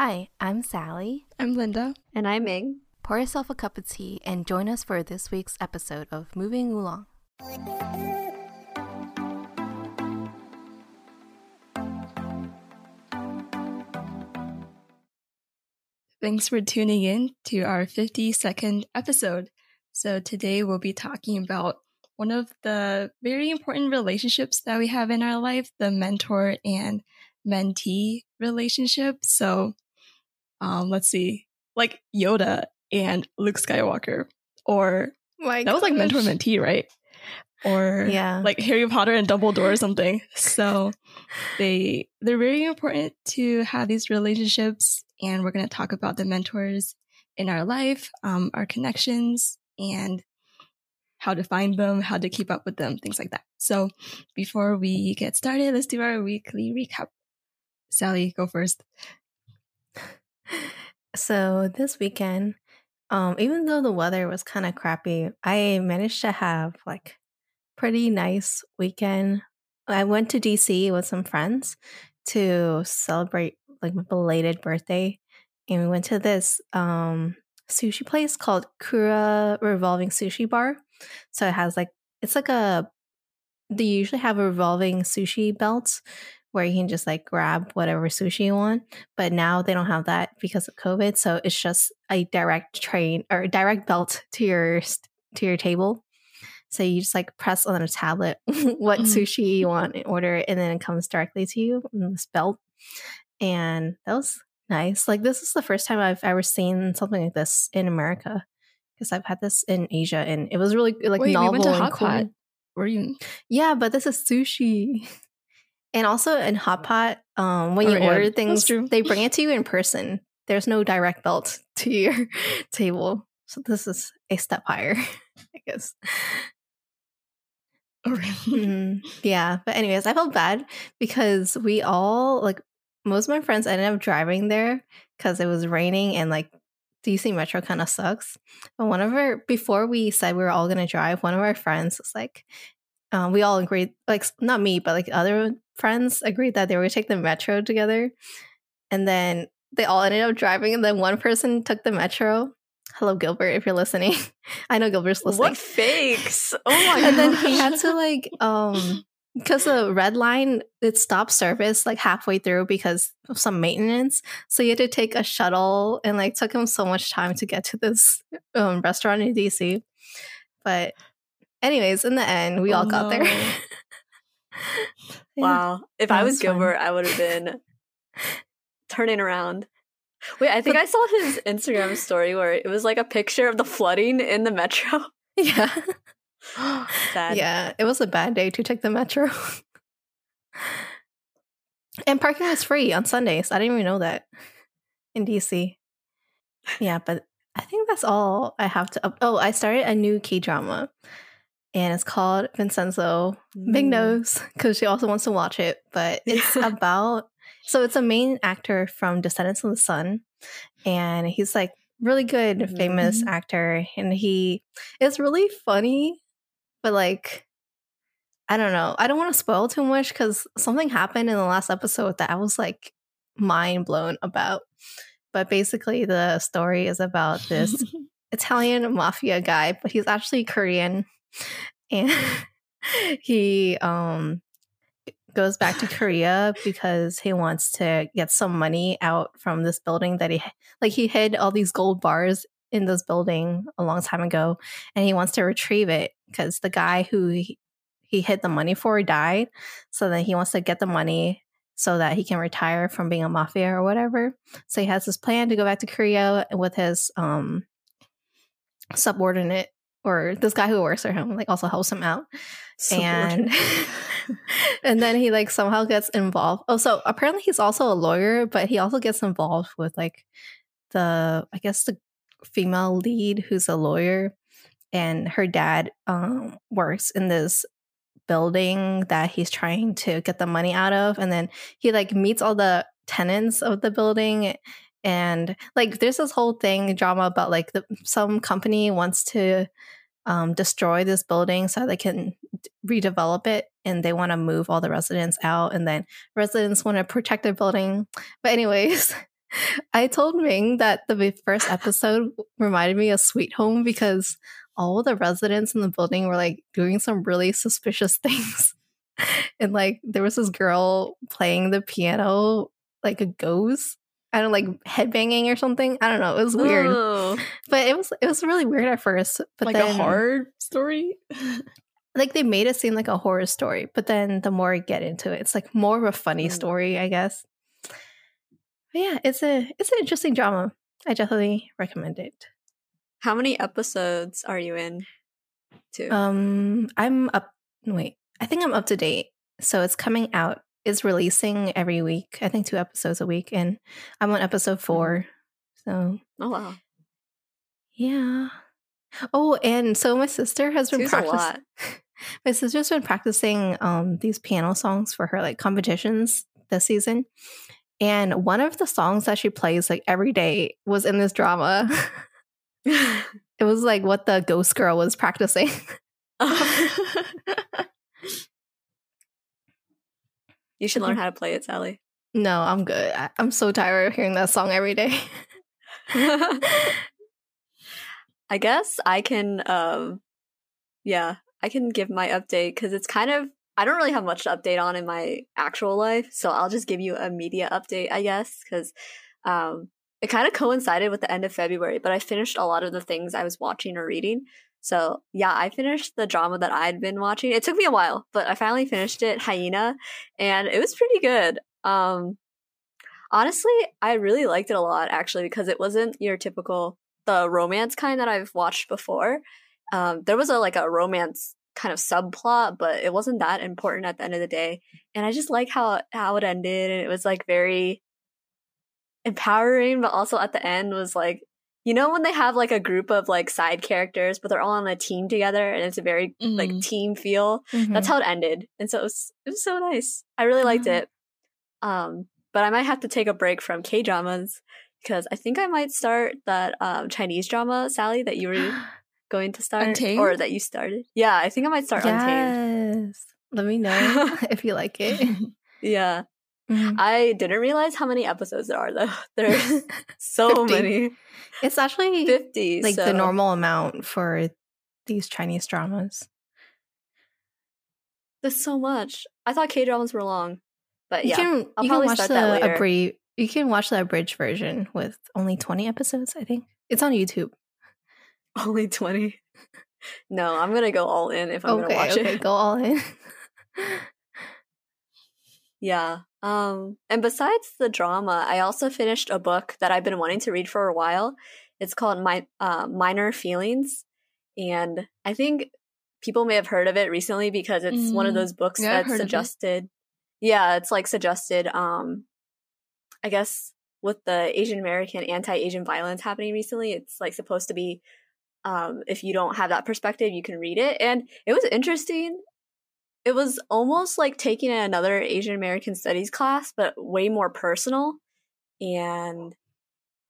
Hi, I'm Sally. I'm Linda. And I'm Ming. Pour yourself a cup of tea and join us for this week's episode of Moving Oolong. Thanks for tuning in to our 52nd episode. So, today we'll be talking about one of the very important relationships that we have in our life the mentor and mentee relationship. So, um, let's see, like Yoda and Luke Skywalker, or My that was like mentor mentee, right? Or Yeah. like Harry Potter and Dumbledore or something. So they they're very important to have these relationships, and we're going to talk about the mentors in our life, um, our connections, and how to find them, how to keep up with them, things like that. So before we get started, let's do our weekly recap. Sally, go first. So this weekend, um, even though the weather was kind of crappy, I managed to have like pretty nice weekend. I went to DC with some friends to celebrate like my belated birthday, and we went to this um sushi place called Kura Revolving Sushi Bar. So it has like it's like a they usually have a revolving sushi belt where you can just like grab whatever sushi you want. But now they don't have that because of COVID. So it's just a direct train or direct belt to your to your table. So you just like press on a tablet what Mhm. sushi you want and order it, and then it comes directly to you in this belt. And that was nice. Like this is the first time I've ever seen something like this in America. Because I've had this in Asia and it was really like Wait, we novel to and cool. Pot. Were you? Yeah, but this is sushi. And also in Hot Pot, um, when Oh, you yeah, order things, they bring it to you in person. There's no direct belt to your table. So this is a step higher, I guess. Oh, really? Mhm. Yeah. But anyways, I felt bad because we all like most of my friends ended up driving there because it was raining and like DC Metro kind of sucks. But one of our before we said we were all gonna drive, one of our friends was like, um, we all agreed, like not me, but like other friends agreed that they were gonna take the metro together, and then they all ended up driving, and then one person took the metro. Hello, Gilbert, if you're listening. I know Gilbert's listening What fakes? Oh my God. and then he had to like um because the red line it stopped service like halfway through because of some maintenance so he had to take a shuttle and like took him so much time to get to this um restaurant in dc but anyways in the end we Oh, all got there no. Yeah. Wow. If I was. Gilbert, I would have been turning around. Wait, I think I saw his Instagram story where it was like a picture of the flooding in the metro. yeah Sad. yeah it was a bad day to take the metro and parking was free on sundays i didn't even know that in dc yeah but i think that's all i have to up- oh i started a new k drama and it's called vincenzo big Mm. nose because she also wants to watch it but it's about so it's a main actor from descendants of the sun and he's like really good famous Mhm. actor and he is really funny but like i don't know i don't want to spoil too much because something happened in the last episode that i was like mind blown about but basically the story is about this Italian mafia guy, but he's actually Korean. And he um goes back to Korea because he wants to get some money out from this building that he like he hid all these gold bars in this building a long time ago and he wants to retrieve it because the guy who he, he hid the money for died so then he wants to get the money so that he can retire from being a mafia or whatever. So he has this plan to go back to Korea with his um subordinate or this guy who works for him like also helps him out. And and then he like somehow gets involved. Oh so apparently he's also a lawyer but he also gets involved with like the i guess the female lead who's a lawyer. And her dad um works in this building that he's trying to get the money out of. And then he like meets all the tenants of the building. And like there's this whole thing drama about like the, some company wants to um, destroy this building so they can redevelop it and they want to move all the residents out and then residents want to protect their building but anyways I told Ming that the first episode reminded me of Sweet Home because all the residents in the building were like doing some really suspicious things. and like there was this girl playing the piano like a ghost. I don't know, like headbanging or something. I don't know. It was weird. But it was it was really weird at first. But like then, a horror story. like they made it seem like a horror story, but then the more I get into it, it's like more of a funny Mm. story, I guess. But yeah, it's a it's an interesting drama. I definitely recommend it. How many episodes are you in? To Um, I'm up. Wait, I think I'm up to date. So it's coming out. It's releasing every week. I think two episodes a week, and I'm on episode four. So oh wow, yeah. Oh, and so my sister has been practicing. My sister's been practicing um these piano songs for her like competitions this season. And one of the songs that she plays like every day was in this drama. it was like what the ghost girl was practicing. you should learn how to play it, Sally. no, I'm good. I- I'm so tired of hearing that song every day. I guess I can, um, yeah, I can give my update because it's kind of, I don't really have much to update on in my actual life. So I'll just give you a media update, I guess, because um, it kind of coincided with the end of February, but I finished a lot of the things I was watching or reading. So yeah, I finished the drama that I'd been watching. It took me a while, but I finally finished it, Hyena, and it was pretty good. Um, honestly, I really liked it a lot actually because it wasn't your typical the romance kind that I've watched before. Um, there was a like a romance kind of subplot, but it wasn't that important at the end of the day. And I just like how how it ended, and it was like very empowering, but also at the end was like you know when they have like a group of like side characters, but they're all on a team together, and it's a very like Mhm. team feel. Mm-hmm. That's how it ended, and so it was it was so nice. I really liked Oh. it. Um, but I might have to take a break from K dramas because I think I might start that um, Chinese drama, Sally, that you were going to start Untamed? or that you started. Yeah, I think I might start Untamed. Let me know if you like it. Yeah, Mhm. I didn't realize how many episodes there are though. There's so 50. many, It's actually fifty, like the normal amount for these Chinese dramas. There's so much. I thought K dramas were long, but You yeah, can I'll you can watch start that the later. abridged. You can watch the abridged version with only twenty episodes. I think it's on YouTube. only twenty. No, I'm gonna go all in if I'm okay, gonna watch okay, it. go all in. Yeah. Um, and besides the drama, I also finished a book that I've been wanting to read for a while. It's called My uh, Minor Feelings, and I think people may have heard of it recently because it's one of Mm, those books yeah, that's of it. suggested. Yeah, it's like suggested. Um, I guess with the Asian American anti-Asian violence happening recently, it's like supposed to be. Um, if you don't have that perspective, you can read it, and it was interesting it was almost like taking another Asian American studies class, but way more personal. And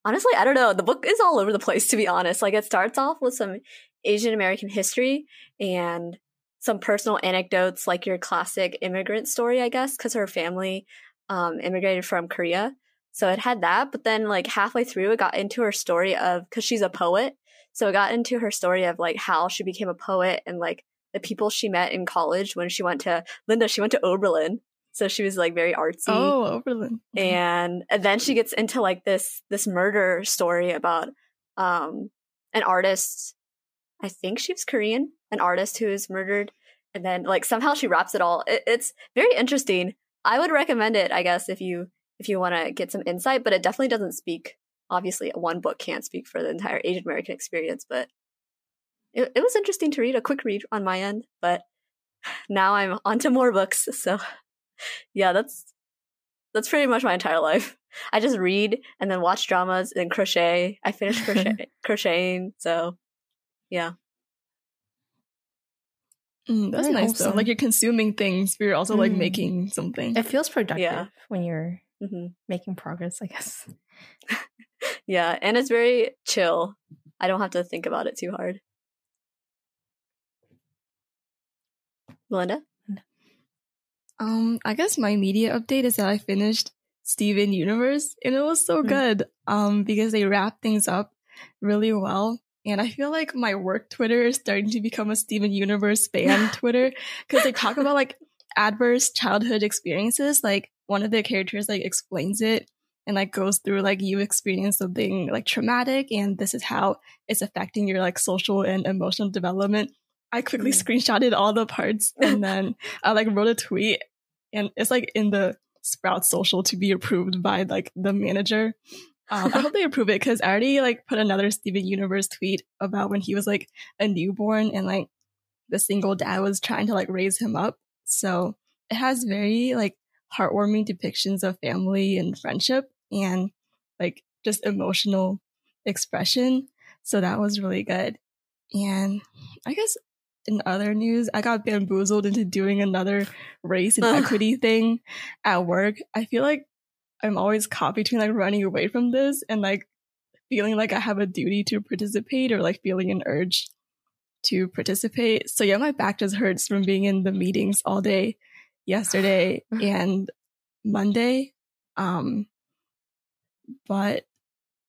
honestly, I don't know. The book is all over the place, to be honest. Like, it starts off with some Asian American history and some personal anecdotes, like your classic immigrant story, I guess, because her family um, immigrated from Korea. So it had that. But then, like, halfway through, it got into her story of, because she's a poet. So it got into her story of, like, how she became a poet and, like, the people she met in college when she went to Linda, she went to Oberlin. So she was like very artsy. oh, Oberlin. And, and then she gets into like this this murder story about um an artist I think she was Korean, an artist who is murdered. And then like somehow she wraps it all. It, it's very interesting. I would recommend it, I guess, if you if you want to get some insight, but it definitely doesn't speak obviously one book can't speak for the entire Asian American experience, but it, it was interesting to read, a quick read on my end, but now I'm onto more books. So yeah, that's that's pretty much my entire life. I just read and then watch dramas and crochet. I finished crochet, crocheting, so yeah. Mm, that's Very nice though. Like you're consuming things, but you're also like Mm. making something. it feels productive Yeah. when you're hmm making progress. I guess. Yeah, and it's very chill. I don't have to think about it too hard. Melinda? Um, I guess my media update is that I finished Steven Universe, and it was so Mm. good um, because they wrap things up really well. And I feel like my work Twitter is starting to become a Steven Universe fan Twitter because they talk about like adverse childhood experiences. Like one of the characters like explains it and like goes through like you experience something like traumatic and this is how it's affecting your like social and emotional development. I quickly Mm. screenshotted all the parts and then I like wrote a tweet and it's like in the Sprout social to be approved by like the manager. Um, I hope they approve it because I already like put another Steven Universe tweet about when he was like a newborn and like the single dad was trying to like raise him up. So it has very like heartwarming depictions of family and friendship and like just emotional expression. So that was really good. And I guess in other news, I got bamboozled into doing another race and equity thing at work. I feel like I'm always caught between like running away from this and like feeling like I have a duty to participate or like feeling an urge to participate. So yeah, my back just hurts from being in the meetings all day yesterday and Monday. Um but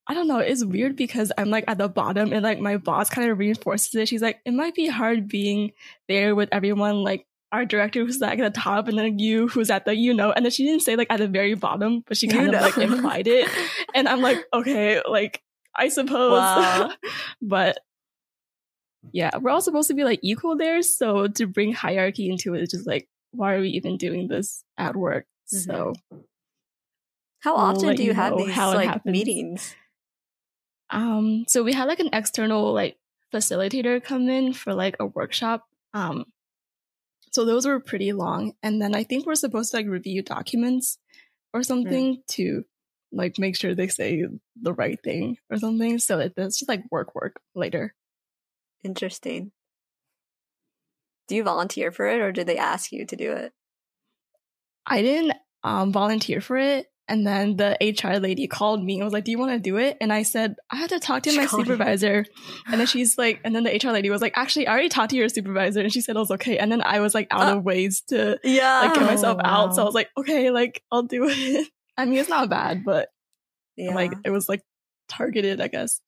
I don't know, it's weird because I'm like at the bottom and like my boss kind of reinforces it. She's like, it might be hard being there with everyone, like our director who's like at the top and then you who's at the you know and then she didn't say like at the very bottom but she You kind of know. like implied it and i'm like okay like i suppose Wow. but yeah we're all supposed to be like equal there so to bring hierarchy into it is just like why are we even doing this at work so mm-hmm. How often do you you have these like happens. meetings? Um, so we had like an external like facilitator come in for like a workshop. Um, so those were pretty long, and then I think we're supposed to like review documents or something to like make sure they say the right thing or something. So it- it's just like work work later. Interesting. Do you volunteer for it or did they ask you to do it? I didn't um volunteer for it. And then the HR lady called me and was like, Do you want to do it? And I said, I have to talk to She my supervisor. And then she's like, and then the HR lady was like, Actually, I already talked to your supervisor. And she said it was okay. And then I was like out Uh, of ways to Yeah. like get myself Oh, out. So I was like, Okay, like I'll do it. I mean, it's not bad, but yeah. like it was like targeted, I guess.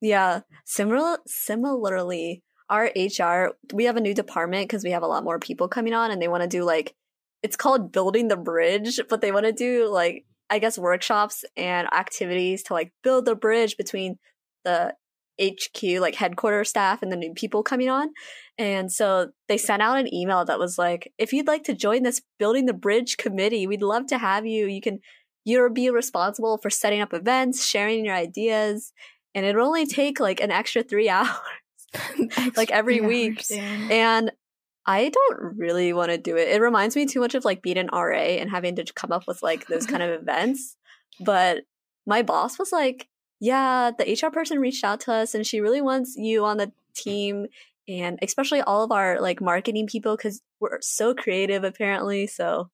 Yeah. Similar similarly, our HR, we have a new department because we have a lot more people coming on and they want to do like it's called building the bridge, but they want to do like I guess workshops and activities to like build the bridge between the HQ, like headquarters staff and the new people coming on. And so they sent out an email that was like, if you'd like to join this building the bridge committee, we'd love to have you. You can you'll be responsible for setting up events, sharing your ideas, and it'll only take like an extra three hours. like every Extra week. yeah. And I don't really want to do it. It reminds me too much of like being an RA and having to come up with like those kind of events. But my boss was like, yeah, the HR person reached out to us and she really wants you on the team and especially all of our like marketing people because we're so creative apparently. So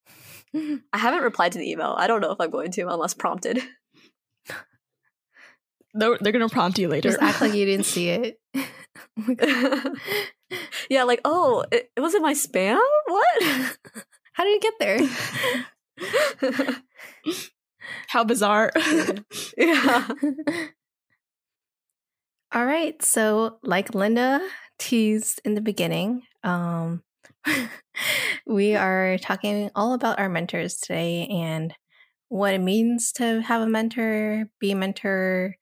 I haven't replied to the email. I don't know if I'm going to unless prompted. They're, they're gonna prompt you later. Just act like you didn't see it. Oh my God. yeah, like, oh, it, it was in my spam? What? How did you get there? How bizarre. yeah. All right. So, like Linda teased in the beginning, um, we are talking all about our mentors today and what it means to have a mentor, be a mentor,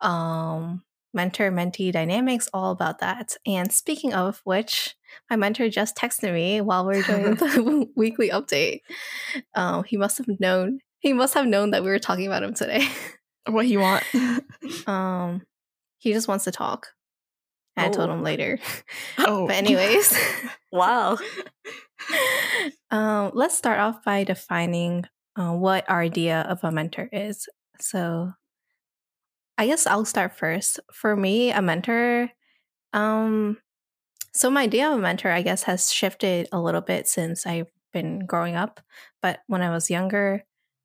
um, mentor mentee dynamics, all about that. And speaking of which, my mentor just texted me while we are doing the weekly update. Um, he must have known. He must have known that we were talking about him today. what he want? Um, he just wants to talk. I told Oh. him later. oh, But anyways, Wow. um, let's start off by defining uh, what our idea of a mentor is. So, I guess I'll start first. For me, a mentor, um, so my idea of a mentor, I guess, has shifted a little bit since I've been growing up. But when I was younger,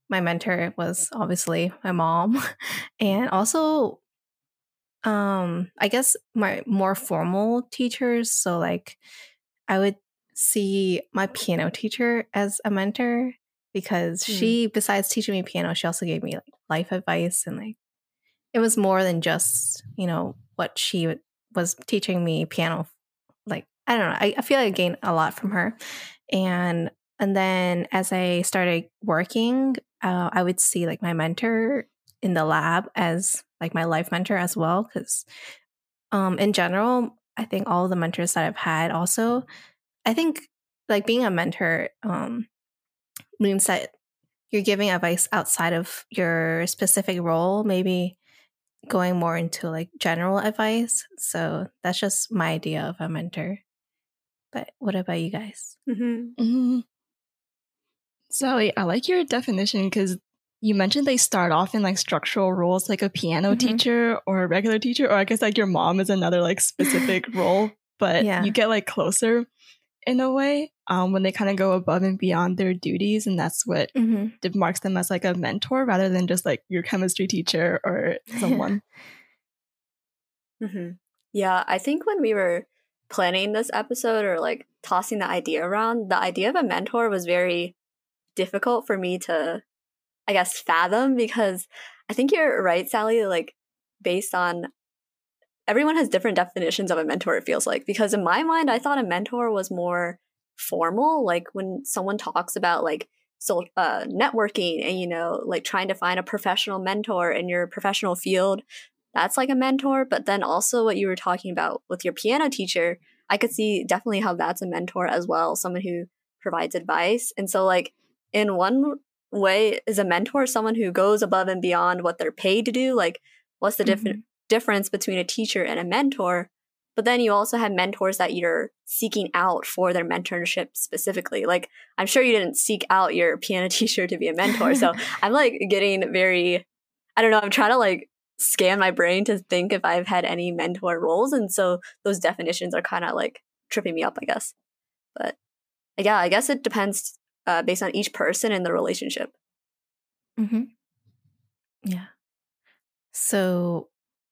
my mentor was obviously my mom, and also, um, I guess my more formal teachers. So like, I would see my piano teacher as a mentor because mm. she, besides teaching me piano, she also gave me like life advice and like it was more than just you know what she was teaching me piano. Like I don't know, I, I feel like I gained a lot from her, and and then as I started working, uh, I would see like my mentor in the lab as like my life mentor as well because um in general i think all the mentors that i've had also i think like being a mentor um means that you're giving advice outside of your specific role maybe going more into like general advice so that's just my idea of a mentor but what about you guys mm-hmm. Mm-hmm. Sally, I like your definition because you mentioned they start off in like structural roles like a piano mm-hmm. teacher or a regular teacher or i guess like your mom is another like specific role but yeah. you get like closer in a way um, when they kind of go above and beyond their duties and that's what mm-hmm. marks them as like a mentor rather than just like your chemistry teacher or someone mm-hmm. yeah i think when we were planning this episode or like tossing the idea around the idea of a mentor was very difficult for me to I guess, fathom because I think you're right, Sally. Like, based on everyone has different definitions of a mentor, it feels like. Because in my mind, I thought a mentor was more formal. Like, when someone talks about like so uh, networking and, you know, like trying to find a professional mentor in your professional field, that's like a mentor. But then also what you were talking about with your piano teacher, I could see definitely how that's a mentor as well, someone who provides advice. And so, like, in one way is a mentor someone who goes above and beyond what they're paid to do like what's the mm-hmm. difference between a teacher and a mentor but then you also have mentors that you're seeking out for their mentorship specifically like i'm sure you didn't seek out your piano teacher to be a mentor so i'm like getting very i don't know i'm trying to like scan my brain to think if i've had any mentor roles and so those definitions are kind of like tripping me up i guess but yeah i guess it depends uh, based on each person and the relationship. Mm-hmm. Yeah. So,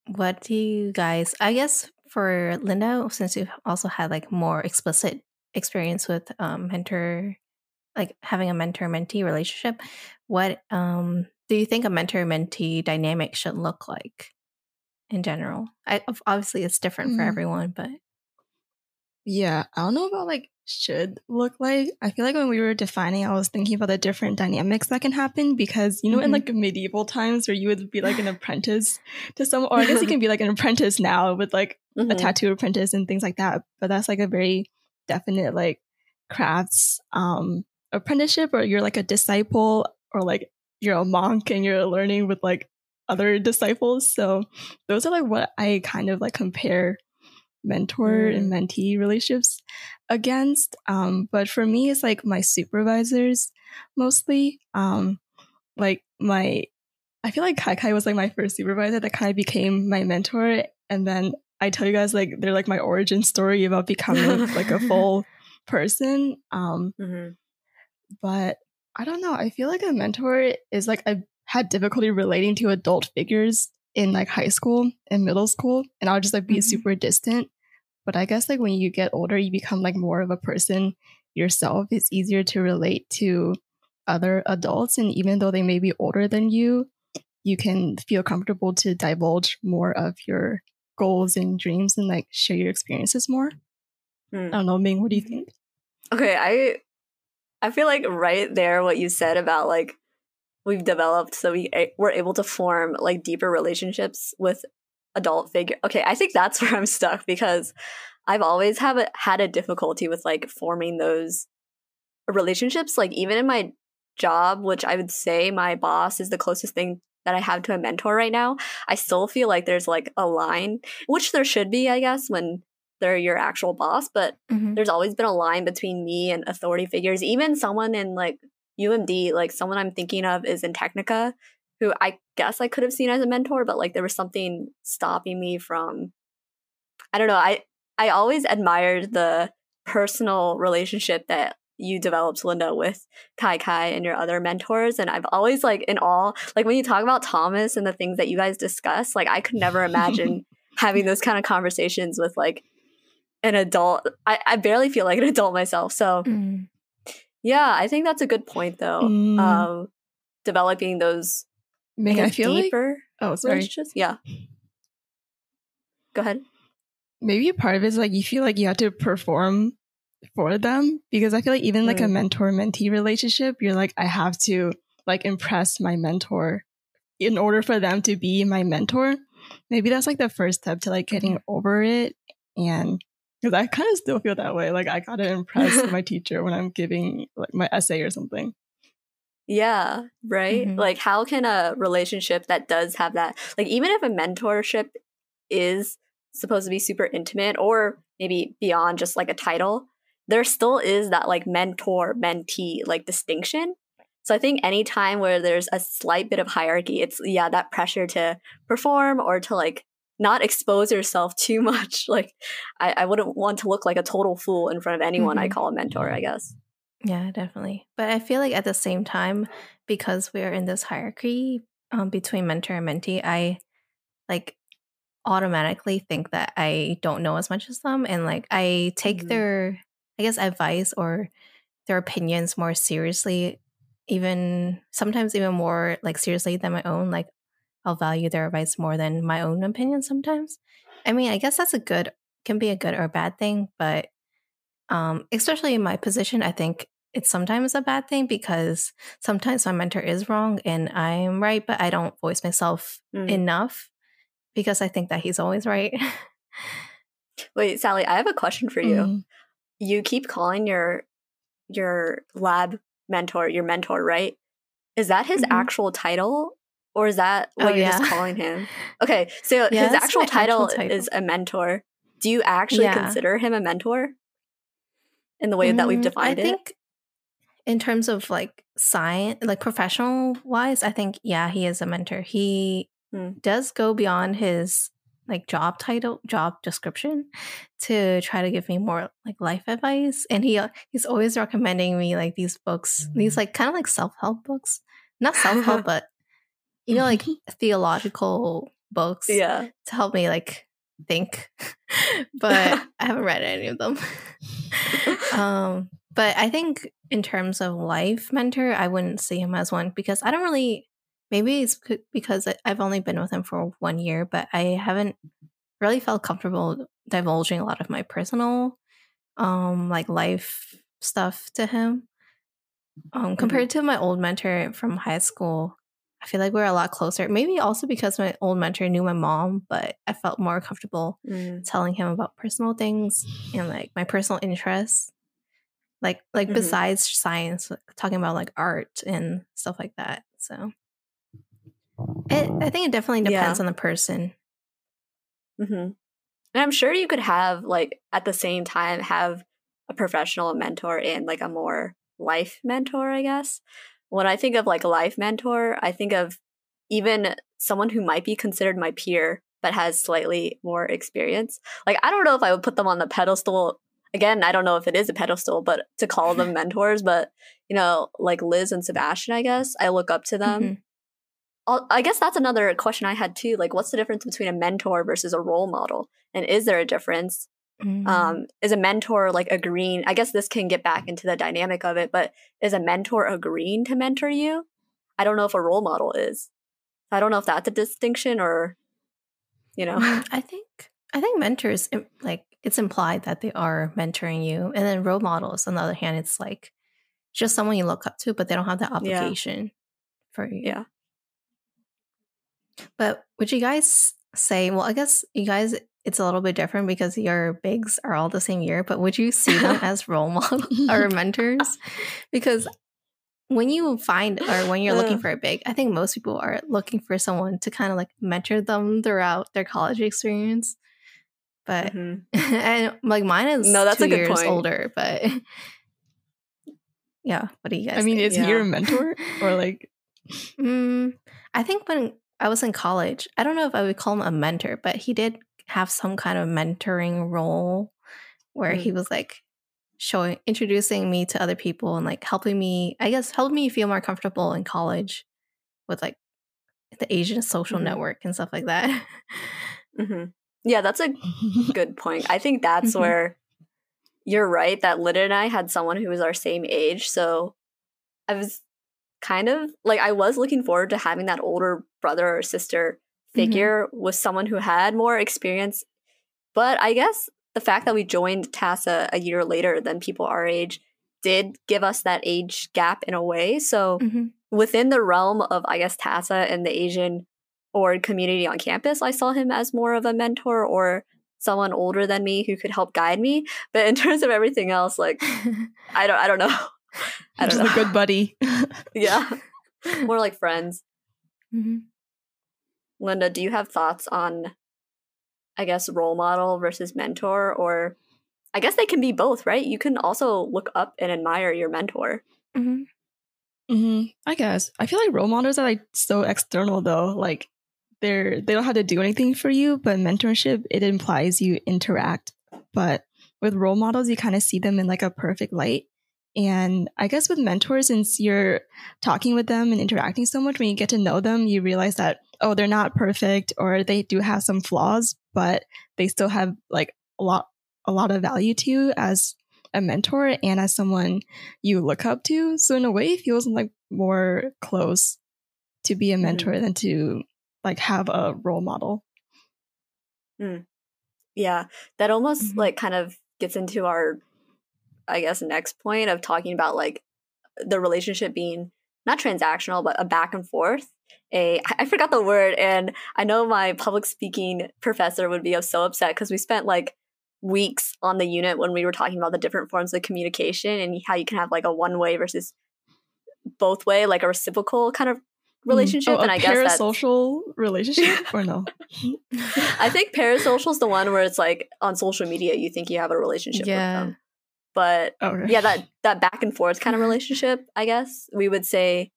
what do you guys? I guess for Linda, since you've also had like more explicit experience with um, mentor, like having a mentor mentee relationship, what um, do you think a mentor mentee dynamic should look like in general? I, obviously, it's different mm-hmm. for everyone, but yeah, I don't know about like should look like. I feel like when we were defining, I was thinking about the different dynamics that can happen because, you know, mm-hmm. in like medieval times where you would be like an apprentice to someone, or I guess you can be like an apprentice now with like mm-hmm. a tattoo apprentice and things like that. But that's like a very definite like crafts um apprenticeship or you're like a disciple or like you're a monk and you're learning with like other disciples. So those are like what I kind of like compare mentor mm. and mentee relationships against. Um, but for me, it's like my supervisors mostly. Um, like my, I feel like Kai Kai was like my first supervisor that kind of became my mentor. And then I tell you guys like they're like my origin story about becoming like a full person. Um, mm-hmm. But I don't know. I feel like a mentor is like I had difficulty relating to adult figures in like high school and middle school, and I'll just like be mm-hmm. super distant. But I guess like when you get older, you become like more of a person yourself. It's easier to relate to other adults. And even though they may be older than you, you can feel comfortable to divulge more of your goals and dreams and like share your experiences more. Mm. I don't know, Ming, what do you think? Okay, I I feel like right there what you said about like we've developed so we we're able to form like deeper relationships with adult figure. Okay, I think that's where I'm stuck because I've always have a, had a difficulty with like forming those relationships. Like even in my job, which I would say my boss is the closest thing that I have to a mentor right now, I still feel like there's like a line, which there should be, I guess, when they're your actual boss. But mm-hmm. there's always been a line between me and authority figures. Even someone in like UMD, like someone I'm thinking of is in Technica, who I guess I could have seen as a mentor, but like there was something stopping me from I don't know, I I always admired the personal relationship that you developed Linda with Kai Kai and your other mentors and I've always like in all like when you talk about Thomas and the things that you guys discuss like I could never imagine having those kind of conversations with like an adult I, I barely feel like an adult myself so mm. Yeah, I think that's a good point though. Mm. Um, developing those Meg, I feel like oh sorry. Yeah. Go ahead. Maybe a part of it is like you feel like you have to perform for them because I feel like even like a Mm. mentor mentee relationship, you're like, I have to like impress my mentor in order for them to be my mentor. Maybe that's like the first step to like getting over it. And because I kind of still feel that way. Like I gotta impress my teacher when I'm giving like my essay or something. Yeah, right? Mhm. Like, how can a relationship that does have that, like, even if a mentorship is supposed to be super intimate or maybe beyond just like a title, there still is that like mentor mentee like distinction. So I think anytime where there's a slight bit of hierarchy, it's yeah, that pressure to perform or to like not expose yourself too much. Like, I, I wouldn't want to look like a total fool in front of anyone I Mhm. call a mentor, I guess. Yeah, definitely. But I feel like at the same time, because we're in this hierarchy um, between mentor and mentee, I like automatically think that I don't know as much as them, and like I take Mhm. their, I guess, advice or their opinions more seriously, even sometimes even more like seriously than my own. Like I'll value their advice more than my own opinion sometimes. I mean, I guess that's a good can be a good or bad thing, but um, especially in my position, I think it's sometimes a bad thing because sometimes my mentor is wrong and I'm right, but I don't voice myself Mm. enough because I think that he's always right. Wait, Sally, I have a question for you. Mm. you keep calling your your lab mentor your mentor, right? Is that his Mhm. actual title or is that what Oh, you're just calling him? Okay, so Yeah, his actual title, actual title. is a mentor. Do you actually Yeah. consider him a mentor in the way that we've Mm, defined I it? think in terms of like science, like professional wise, I think yeah, he is a mentor. He Hmm. does go beyond his like job title, job description to try to give me more like life advice. And he uh, he's always recommending me like these books, these like kind of like self help books, not self help, but you know like theological books Yeah. to help me like think. but I haven't read any of them. um, but I think in terms of life mentor, I wouldn't see him as one because I don't really. Maybe it's because I've only been with him for one year, but I haven't really felt comfortable divulging a lot of my personal, um, like life stuff to him. Um, compared to my old mentor from high school, I feel like we're a lot closer. Maybe also because my old mentor knew my mom, but I felt more comfortable Mm. telling him about personal things and like my personal interests like like Mhm. besides science like, talking about like art and stuff like that so it, i think it definitely depends Yeah. on the person hmm And I'm sure you could have like at the same time have a professional mentor and like a more life mentor, I guess. When I think of like a life mentor, I think of even someone who might be considered my peer but has slightly more experience. Like I don't know if I would put them on the pedestal. Again, I don't know if it is a pedestal, but to call them mentors, but you know, like Liz and Sebastian, I guess I look up to them. Mhm. I guess that's another question I had too. Like, what's the difference between a mentor versus a role model? And is there a difference? Mhm. Um, is a mentor like agreeing? I guess this can get back into the dynamic of it, but is a mentor agreeing to mentor you? I don't know if a role model is. I don't know if that's a distinction or, you know. Mm, i think i think mentors like it's implied that they are mentoring you and then role models on the other hand it's like just someone you look up to but they don't have that Yeah. obligation for you Yeah. But would you guys say, well, I guess you guys, it's a little bit different because your bigs are all the same year, but would you see them as role models or mentors? Because when you find or when you're looking for a big, I think most people are looking for someone to kind of like mentor them throughout their college experience. But Mhm. and like mine is No, that's two a good years point. older, but yeah, what do you guys I mean, think? is he your mentor or like? Mm, I think when I was in college, I don't know if I would call him a mentor, but he did have some kind of mentoring role where he was like showing, introducing me to other people and like helping me, I guess, helped me feel more comfortable in college with like the Asian social Mhm. network and stuff like that. Mhm. Yeah, that's a good point. I think that's Mhm. where you're right that Lydia and I had someone who was our same age. So I was kind of like, I was looking forward to having that older brother or sister figure mm-hmm. with someone who had more experience. But I guess the fact that we joined TASA a year later than people our age did give us that age gap in a way. So mm-hmm. within the realm of, I guess, TASA and the Asian or community on campus, I saw him as more of a mentor or someone older than me who could help guide me. But in terms of everything else, like I don't I don't know. I don't Just know. a good buddy. yeah. More like friends. Mm-hmm. Linda, do you have thoughts on I guess role model versus mentor or I guess they can be both, right? You can also look up and admire your mentor. Mm-hmm. Mm-hmm. I guess. I feel like role models are like so external though. Like they're they don't have to do anything for you, but mentorship it implies you interact. But with role models, you kind of see them in like a perfect light. And I guess with mentors, since you're talking with them and interacting so much, when you get to know them, you realize that, oh, they're not perfect or they do have some flaws, but they still have like a lot, a lot of value to you as a mentor and as someone you look up to. So in a way, it feels like more close to be a mm-hmm. mentor mm-hmm. than to like have a role model. Mm. Yeah, that almost mm-hmm. like kind of gets into our, I guess, next point of talking about like the relationship being not transactional, but a back and forth. A I forgot the word, and I know my public speaking professor would be so upset because we spent like weeks on the unit when we were talking about the different forms of communication and how you can have like a one way versus both way, like a reciprocal kind of Mm. relationship. Oh, and I guess parasocial relationship or no? I think parasocial is the one where it's like on social media you think you have a relationship yeah. with them. But okay. yeah, that that back and forth kind of relationship, I guess we would say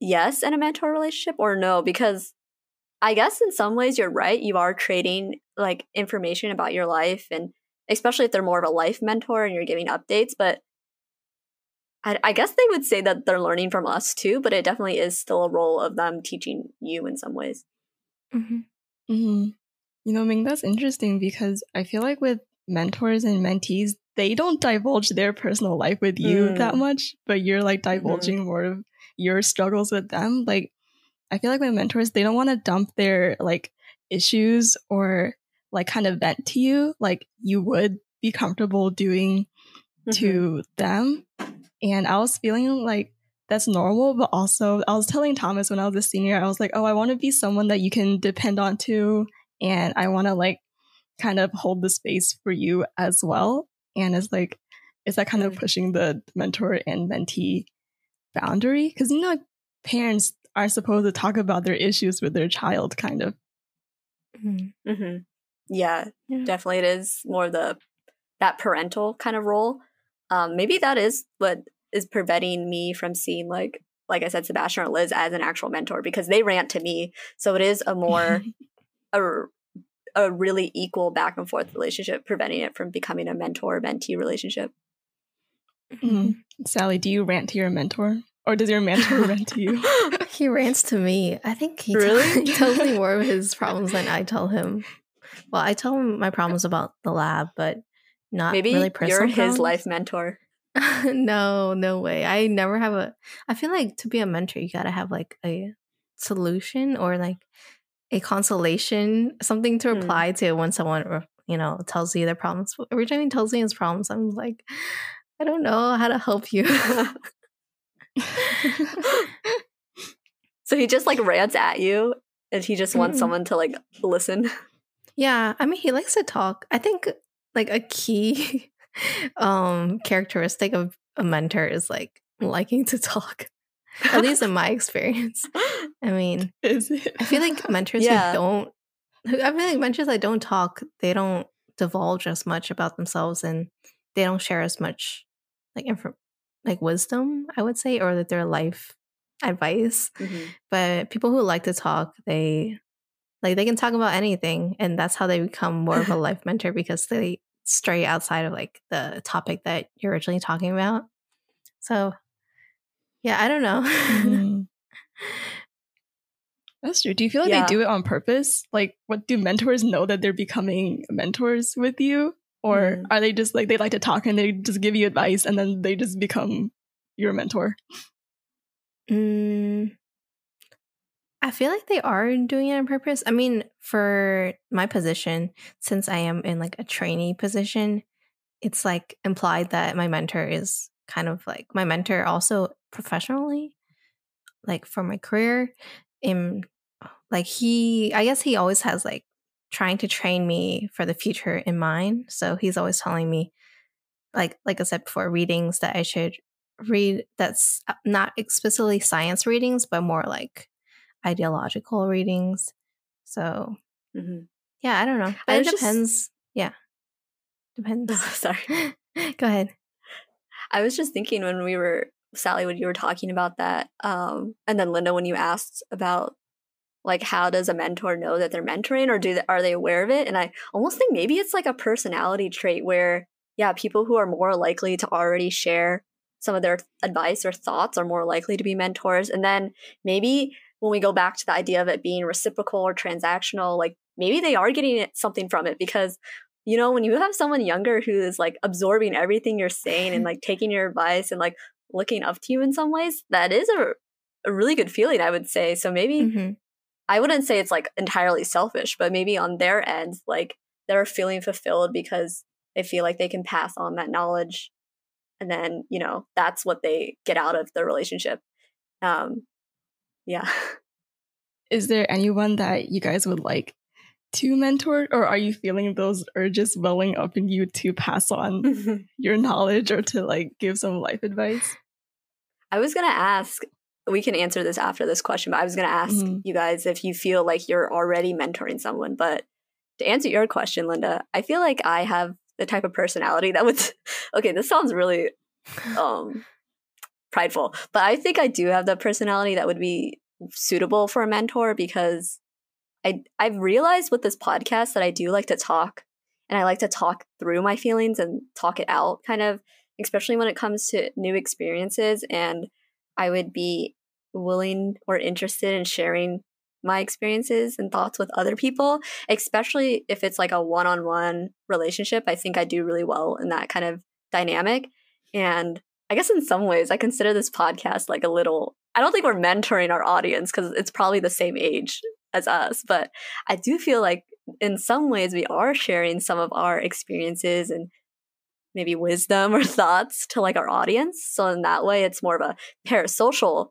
yes in a mentor relationship or no because I guess in some ways you're right. You are trading like information about your life and especially if they're more of a life mentor and you're giving updates, but I, I guess they would say that they're learning from us too, but it definitely is still a role of them teaching you in some ways. Mm-hmm. Mm-hmm. You know, Ming, that's interesting because I feel like with mentors and mentees, they don't divulge their personal life with you mm. that much, but you're like mm-hmm. divulging mm-hmm. more of your struggles with them. Like, I feel like my mentors, they don't want to dump their like issues or like kind of vent to you like you would be comfortable doing mm-hmm. to them. And I was feeling like that's normal, but also I was telling Thomas when I was a senior, I was like, oh, I want to be someone that you can depend on too. And I want to like kind of hold the space for you as well. And it's like, is that kind of mm. pushing the mentor and mentee boundary? Because, you know, parents are supposed to talk about their issues with their child, kind of. Mm-hmm. Mm-hmm. Yeah, yeah, definitely. It is more the that parental kind of role um, maybe that is what is preventing me from seeing like like I said, Sebastian or Liz as an actual mentor because they rant to me. So it is a more a, a really equal back and forth relationship, preventing it from becoming a mentor mentee relationship. Mm-hmm. Sally, do you rant to your mentor? Or does your mentor rant to you? he rants to me. I think he, really? t- he tells me more of his problems than I tell him. Well, I tell him my problems about the lab, but not maybe really you're his problems. life mentor. no, no way. I never have a. I feel like to be a mentor, you gotta have like a solution or like a consolation, something to hmm. reply mm. to when someone you know tells you their problems. Every time he tells me his problems, I'm like, I don't know how to help you. so he just like rants at you, and he just wants mm. someone to like listen. Yeah, I mean, he likes to talk. I think like a key um characteristic of a mentor is like liking to talk. At least in my experience. I mean, I feel like mentors yeah. who don't I feel like mentors that don't talk, they don't divulge as much about themselves and they don't share as much like info like wisdom, I would say, or that their life advice. Mm-hmm. But people who like to talk, they like they can talk about anything and that's how they become more of a life mentor because they stray outside of like the topic that you're originally talking about. So, yeah, I don't know. mm. That's true. Do you feel like yeah. they do it on purpose? Like, what do mentors know that they're becoming mentors with you? Or Mm. are they just like they like to talk and they just give you advice and then they just become your mentor? Mm, I feel like they are doing it on purpose. I mean, for my position, since I am in like a trainee position, it's like implied that my mentor is kind of like my mentor also professionally, like for my career. In like he, I guess he always has like trying to train me for the future in mind. So he's always telling me, like like I said before, readings that I should read that's uh, not explicitly science readings, but more like ideological readings. So Mhm. yeah, I don't know. But I it just- depends. Yeah. Depends. Sorry. Go ahead. I was just thinking when we were Sally when you were talking about that, um, and then Linda when you asked about like how does a mentor know that they're mentoring or do they, are they aware of it? And I almost think maybe it's like a personality trait where yeah, people who are more likely to already share some of their advice or thoughts are more likely to be mentors. And then maybe when we go back to the idea of it being reciprocal or transactional, like maybe they are getting something from it because you know when you have someone younger who is like absorbing everything you're saying and like taking your advice and like looking up to you in some ways that is a, a really good feeling i would say. So maybe Mhm. i wouldn't say it's like entirely selfish but maybe on their end like they're feeling fulfilled because they feel like they can pass on that knowledge and then you know that's what they get out of the relationship. Um yeah. Is there anyone that you guys would like to mentor or are you feeling those urges welling up in you to pass on your knowledge or to like give some life advice? I was gonna ask. We can answer this after this question, but I was gonna ask Mhm. you guys if you feel like you're already mentoring someone. But to answer your question, Linda, I feel like I have the type of personality that would. okay, this sounds really um prideful, but I think I do have the personality that would be suitable for a mentor because I I've realized with this podcast that I do like to talk and I like to talk through my feelings and talk it out kind of especially when it comes to new experiences and I would be willing or interested in sharing my experiences and thoughts with other people, especially if it's like a one-on-one relationship. I think I do really well in that kind of dynamic and I guess in some ways I consider this podcast like a little I don't think we're mentoring our audience because it's probably the same age as us, but I do feel like in some ways we are sharing some of our experiences and maybe wisdom or thoughts to like our audience. So in that way it's more of a parasocial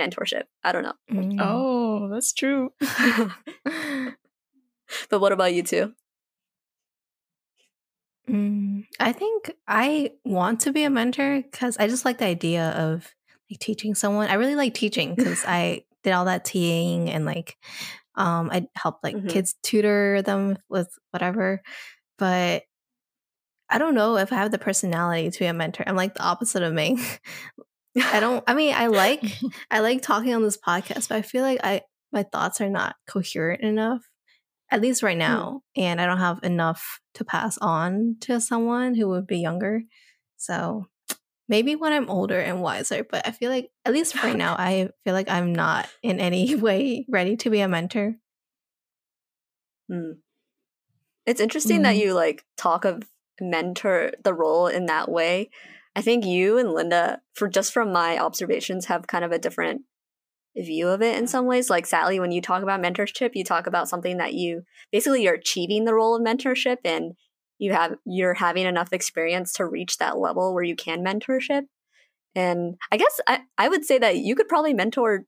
mentorship. I don't know. Mm. Oh, that's true. but what about you two? Mm, I think I want to be a mentor because I just like the idea of like teaching someone. I really like teaching because I did all that TAing and like um I helped like Mhm. kids tutor them with whatever. But I don't know if I have the personality to be a mentor. I'm like the opposite of me. I don't I mean I like I like talking on this podcast, but I feel like I my thoughts are not coherent enough, at least right now, and I don't have enough to pass on to someone who would be younger. So maybe when I'm older and wiser, but I feel like at least right now, I feel like I'm not in any way ready to be a mentor. Hmm. It's interesting that Mhm. you like talk of mentor the role in that way. I think you and Linda, for just from my observations, have kind of a different view of it in some ways. Like Sally, when you talk about mentorship, you talk about something that you basically you're achieving the role of mentorship and you have you're having enough experience to reach that level where you can mentorship. And I guess I, I would say that you could probably mentor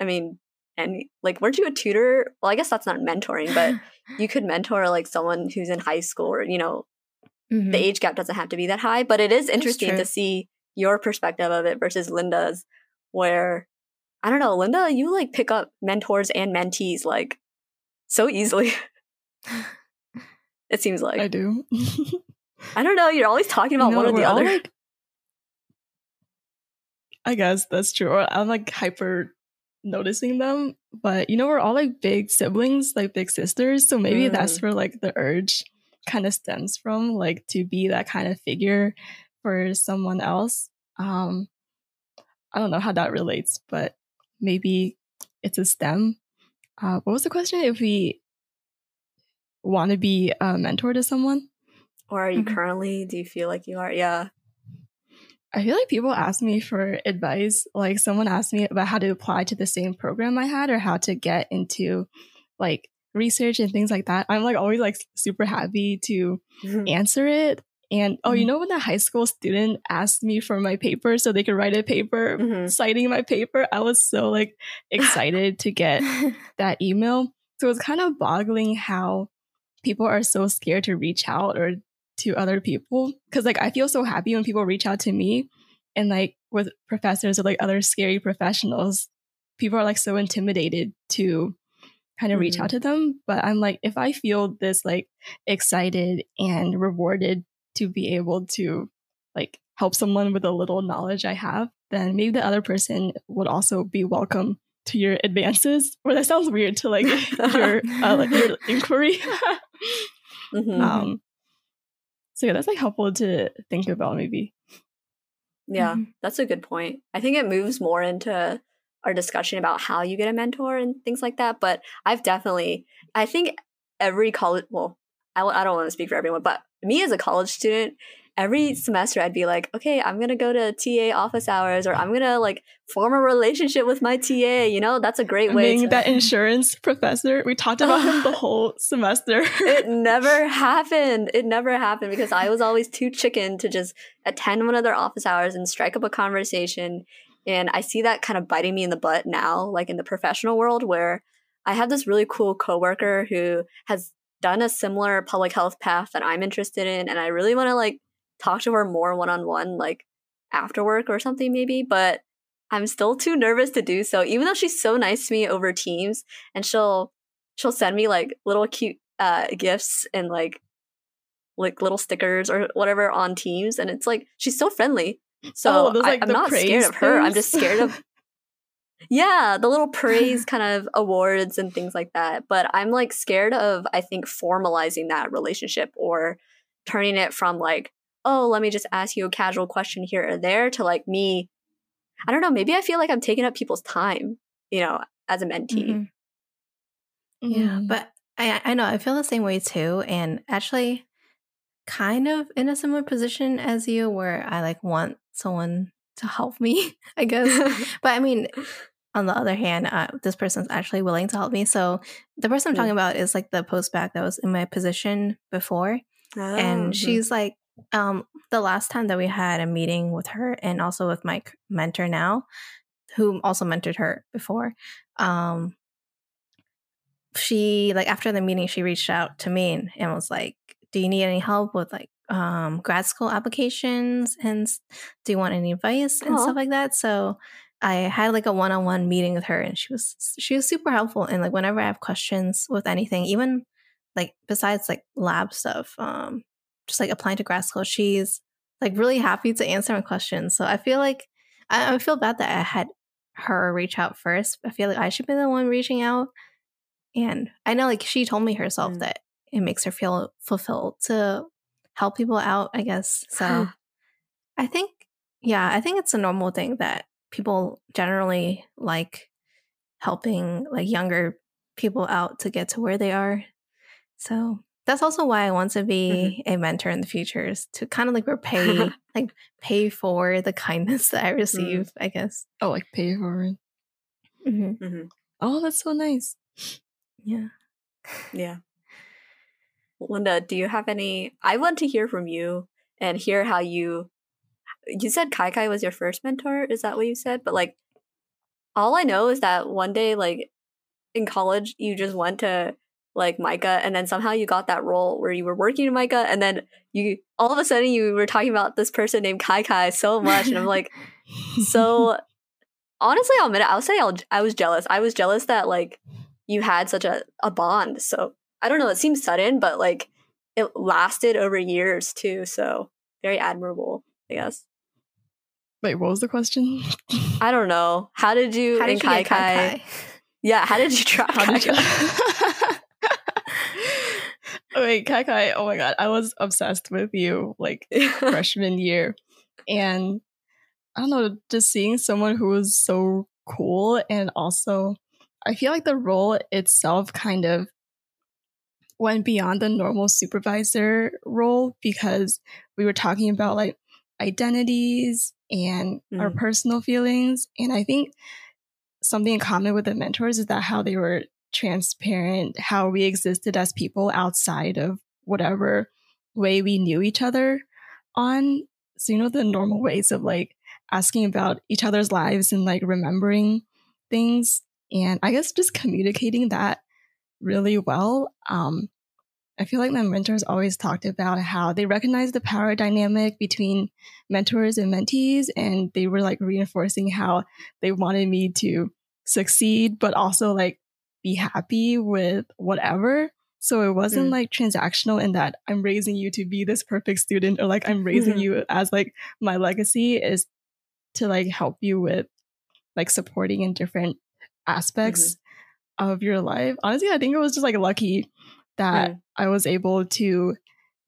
I mean, and like weren't you a tutor? Well, I guess that's not mentoring, but you could mentor like someone who's in high school or you know Mhm. the age gap doesn't have to be that high but it is interesting to see your perspective of it versus linda's where i don't know linda you like pick up mentors and mentees like so easily it seems like I do. I, do. don't know you're always talking about one or the other like- I guess that's true. I'm like hyper noticing them, but you know, we're all like big siblings, like big sisters. So maybe that's Mm. where like the urge kind of stems from, like to be that kind of figure for someone else. Um, I don't know how that relates, but maybe it's a stem. Uh, what was the question? If we want to be a mentor to someone? Or are you Mhm. currently? Do you feel like you are? Yeah. I feel like people ask me for advice. Like someone asked me about how to apply to the same program I had or how to get into like research and things like that. I'm like always like super happy to answer it. And oh, you Mhm. know when a high school student asked me for my paper so they could write a paper Mhm. citing my paper, I was so like excited to get that email. So it's kind of boggling how people are so scared to reach out or to other people. Cause like I feel so happy when people reach out to me and like with professors or like other scary professionals, people are like so intimidated to kind of reach Mhm. out to them. But I'm like, if I feel this like excited and rewarded to be able to like help someone with a little knowledge I have, then maybe the other person would also be welcome to your advances. Or that sounds weird to like your uh, like your inquiry. Mhm. um, so yeah, that's like helpful to think about maybe. yeah, Mhm. that's a good point. I think it moves more into our discussion about how you get a mentor and things like that. But I've definitely, I think every college, well, I, I don't want to speak for everyone, but me as a college student, every semester I'd be like, okay, I'm going to go to TA office hours or I'm going to like form a relationship with my TA. You know, that's a great way Being to. that insurance professor, we talked about him the whole semester. it never happened. It never happened because I was always too chicken to just attend one of their office hours and strike up a conversation. And I see that kind of biting me in the butt now, like in the professional world, where I have this really cool coworker who has done a similar public health path that I'm interested in. And I really want to like talk to her more one on one, like after work or something, maybe. But I'm still too nervous to do so, even though she's so nice to me over Teams and she'll she'll send me like little cute uh gifts and like like little stickers or whatever on Teams, and it's like she's so friendly. So Oh, those, I, like, I'm not scared of her. I'm just scared of yeah, the little praise kind of awards and things like that. But I'm like scared of I think formalizing that relationship or turning it from like oh let me just ask you a casual question here or there to like me. I don't know. Maybe I feel like I'm taking up people's time. You know, as a mentee. Mhm. Yeah, Mm. but I I know I feel the same way too, and actually, kind of in a similar position as you, where I like want someone to help me, I guess. but I mean, on the other hand, uh, this person's actually willing to help me. So the person I'm talking about is like the postbac that was in my position before, Oh, and she's like, um, the last time that we had a meeting with her, and also with my mentor now, who also mentored her before, um, she like after the meeting, she reached out to me and, was like, "Do you need any help with like um grad school applications and do you want any advice and stuff like that?" So. I had like a one-on-one meeting with her and she was she was super helpful and like whenever I have questions with anything even like besides like lab stuff um just like applying to grad school she's like really happy to answer my questions. So i feel like I, I feel bad that i had her reach out first. I feel like i should be the one reaching out. And i know like she told me herself Mm. that it makes her feel fulfilled to help people out i guess. So i think yeah i think it's a normal thing that people generally like helping like younger people out to get to where they are. So that's also why I want to be a mentor in the future is to kind of like repay like pay for the kindness that I receive, I guess. oh, like pay for it. hmm Mhm. Oh, that's so nice. Yeah. Yeah. Linda, do you have any? I want to hear from you and hear how you. You said Kai Kai was your first mentor. Is that what you said? But like, all I know is that one day, like in college, you just went to like MICA, and then somehow you got that role where you were working in MICA, and then you all of a sudden you were talking about this person named Kai Kai so much, and I'm like, so honestly, I'll admit it. I'll say I'll, I was jealous. I was jealous that like you had such a, a bond. So I don't know. It seems sudden, but like it lasted over years too. So very admirable, I guess. Wait, what was the question? I don't know. How did you How in did you Kai get Kai Kai? Kai? Yeah, how did you try? How did you? Wait, Kai Kai. Oh my god, I was obsessed with you like freshman year, and I don't know, just seeing someone who was so cool, and also I feel like the role itself kind of went beyond the normal supervisor role because we were talking about like identities and mm. our personal feelings. And I think something in common with the mentors is that how they were transparent, how we existed as people outside of whatever way we knew each other on. So, you know, the normal ways of like asking about each other's lives and like remembering things. And I guess just communicating that really well. Um, I feel like my mentors always talked about how they recognize the power dynamic between mentors and mentees, and they were like reinforcing how they wanted me to succeed, but also like be happy with whatever. So it wasn't mm. like transactional in that I'm raising you to be this perfect student or like I'm raising mm-hmm. you as like my legacy is to like help you with like supporting in different aspects mm-hmm. of your life. Honestly, I think it was just like lucky that mm. I was able to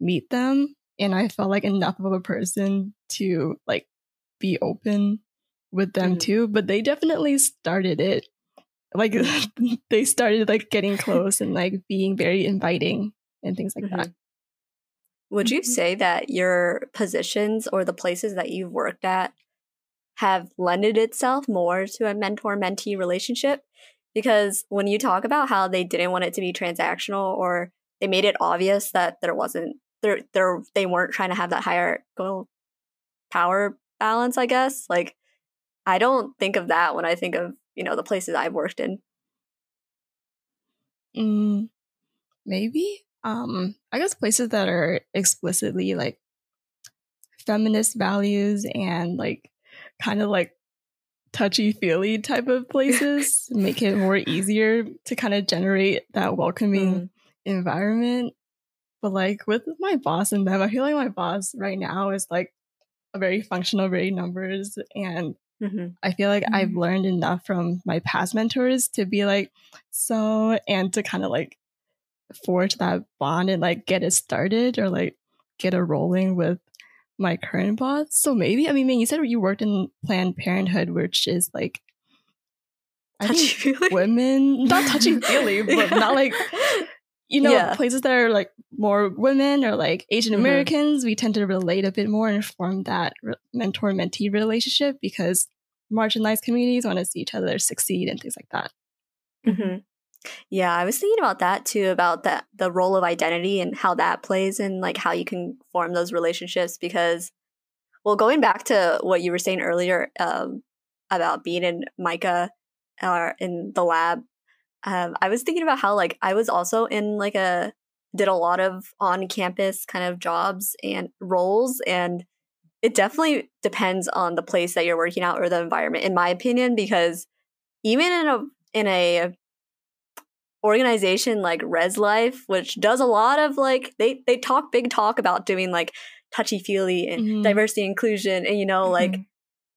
meet them and I felt like enough of a person to like be open with them mm. too. But they definitely started it. Like they started like getting close and like being very inviting and things like mm-hmm. that. Would you mm-hmm. say that your positions or the places that you've worked at have lended itself more to a mentor mentee relationship? Because when you talk about how they didn't want it to be transactional or they made it obvious that there wasn't there there they weren't trying to have that hierarchical power balance, I guess. Like I don't think of that when I think of, you know, the places I've worked in. Mm, maybe. Um, I guess places that are explicitly like feminist values and like kind of like touchy feely type of places make it more easier to kind of generate that welcoming mm. environment. But like with my boss and them, I feel like my boss right now is like a very functional, very numbers. And mm-hmm. I feel like mm-hmm. I've learned enough from my past mentors to be like, so, and to kind of like forge that bond and like get it started or like get it rolling with my current boss. So maybe I mean, man, you said you worked in Planned Parenthood, which is like I think women, not touchy feely, but not like you know yeah. places that are like more women or like Asian mm-hmm. Americans. Mm-hmm. We tend to relate a bit more and form that re- mentor mentee relationship because marginalized communities want to see each other succeed and things like that. Mm-hmm. Yeah, I was thinking about that too, about that the role of identity and how that plays in like how you can form those relationships. Because, well, going back to what you were saying earlier um, about being in MICA or in the lab, um, I was thinking about how like I was also in like a did a lot of on campus kind of jobs and roles and it definitely depends on the place that you're working out or the environment in my opinion because even in a in a organization like Res Life, which does a lot of like they they talk big talk about doing like touchy feely and mm-hmm. diversity inclusion and you know like mm-hmm.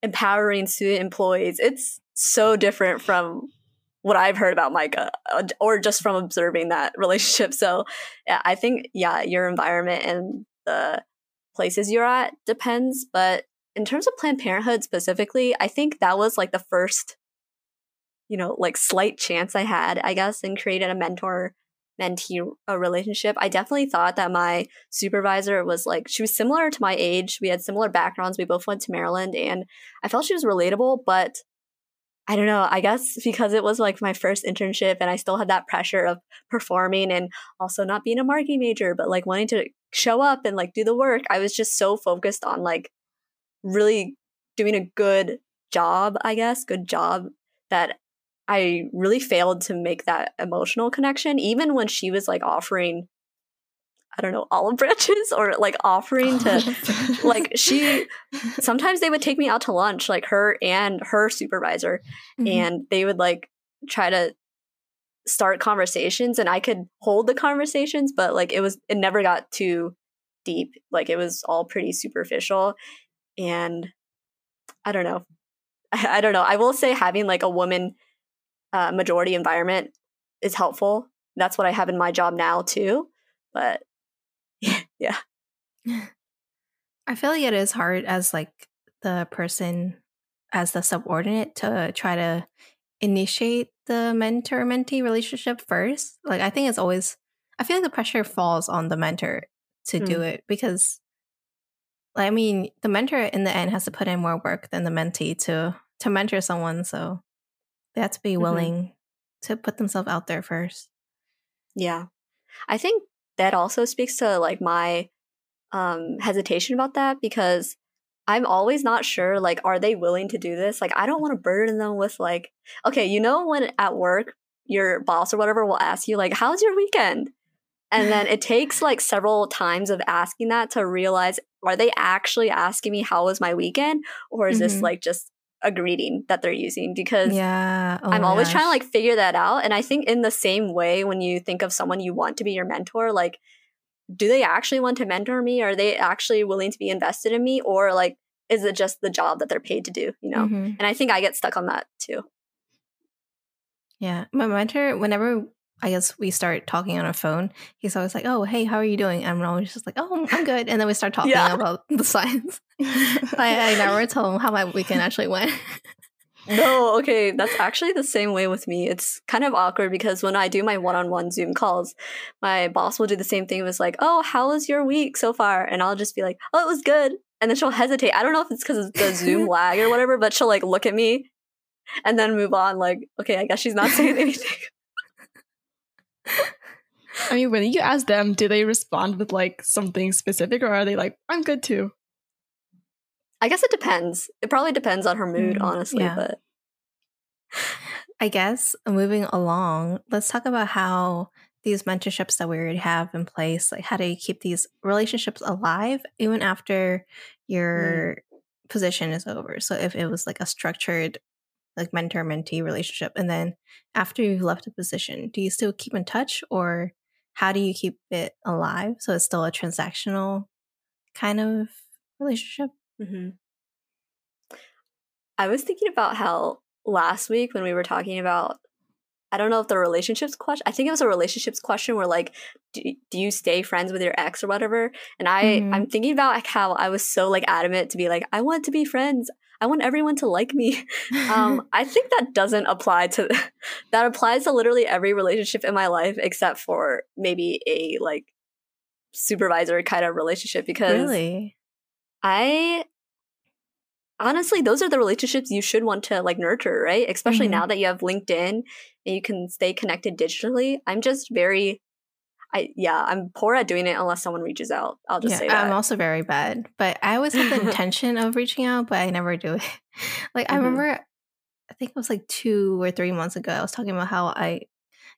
empowering student employees. It's so different from what I've heard about MICA uh, or just from observing that relationship. So yeah, I think yeah, your environment and the places you're at depends, but in terms of Planned Parenthood specifically, I think that was like the first you know, like slight chance I had, I guess, and created a mentor mentee relationship. I definitely thought that my supervisor was like she was similar to my age. We had similar backgrounds. We both went to Maryland and I felt she was relatable, but I don't know, I guess because it was like my first internship and I still had that pressure of performing and also not being a marketing major, but like wanting to show up and like do the work. I was just so focused on like really doing a good job, I guess, good job that I really failed to make that emotional connection, even when she was like offering, I don't know, olive branches or like offering to, like, she, sometimes they would take me out to lunch, like her and her supervisor, mm-hmm. and they would like try to start conversations and I could hold the conversations, but like it was, it never got too deep. Like it was all pretty superficial. And I don't know. I, I don't know. I will say having like a woman uh, majority environment is helpful. That's what I have in my job now too. But yeah. I feel like it is hard as like the person as the subordinate to try to initiate the mentor mentee relationship first. Like I think it's always I feel like the pressure falls on the mentor to do Mm. it because, I mean, the mentor in the end has to put in more work than the mentee to to mentor someone. So they have to be Mhm. willing to put themselves out there first. Yeah. I think that also speaks to like my um hesitation about that because I'm always not sure like are they willing to do this? Like I don't want to burden them with like okay, you know when at work your boss or whatever will ask you like how's your weekend? And then it takes like several times of asking that to realize are they actually asking me how was my weekend or is this Mhm. like just a greeting that they're using because Yeah. Oh I'm always trying to like figure that out. And I think in the same way, when you think of someone you want to be your mentor, like, do they actually want to mentor me? Are they actually willing to be invested in me? Or like, is it just the job that they're paid to do? You know? Mhm. And I think I get stuck on that too. Yeah. My mentor, whenever I guess we start talking on a phone, he's always like, "Oh, hey, how are you doing?" And I'm always just like, "Oh, I'm good." And then we start talking Yeah. about the science. I, I never tell him how my weekend actually went. No, okay, that's actually the same way with me. It's kind of awkward because when I do my one-on-one Zoom calls, my boss will do the same thing. It was like, "Oh, how was your week so far?" And I'll just be like, "Oh, it was good." And then she'll hesitate. I don't know if it's because of the Zoom lag or whatever, but she'll like look at me and then move on. Like, okay, I guess she's not saying anything. I mean, when you ask them, do they respond with like something specific, or are they like, "I'm good too"? I guess it depends. It probably depends on her mood, Mm, honestly. yeah. But I guess moving along, let's talk about how these mentorships that we already have in place, like how do you keep these relationships alive even after your position is over? So if it was like a structured like mentor mentee relationship and then after you've left the position, do you still keep in touch or how do you keep it alive so it's still a transactional kind of relationship? Mhm. I was thinking about how last week when we were talking about, I don't know if the relationships question, I think it was a relationships question where like, do, do you stay friends with your ex or whatever? And I, Mhm. I'm thinking about like how I was so like adamant to be like, I want to be friends. I want everyone to like me. Um, I think that doesn't apply to, that applies to literally every relationship in my life except for maybe a like supervisor kind of relationship because really? I honestly, those are the relationships you should want to like nurture, right? Especially Mhm. now that you have LinkedIn and you can stay connected digitally. I'm just very, I yeah, I'm poor at doing it unless someone reaches out. I'll just yeah, say that. I'm also very bad, but I always have the intention of reaching out, but I never do it. Like I Mhm. remember, I think it was like two or three months ago. I was talking about how I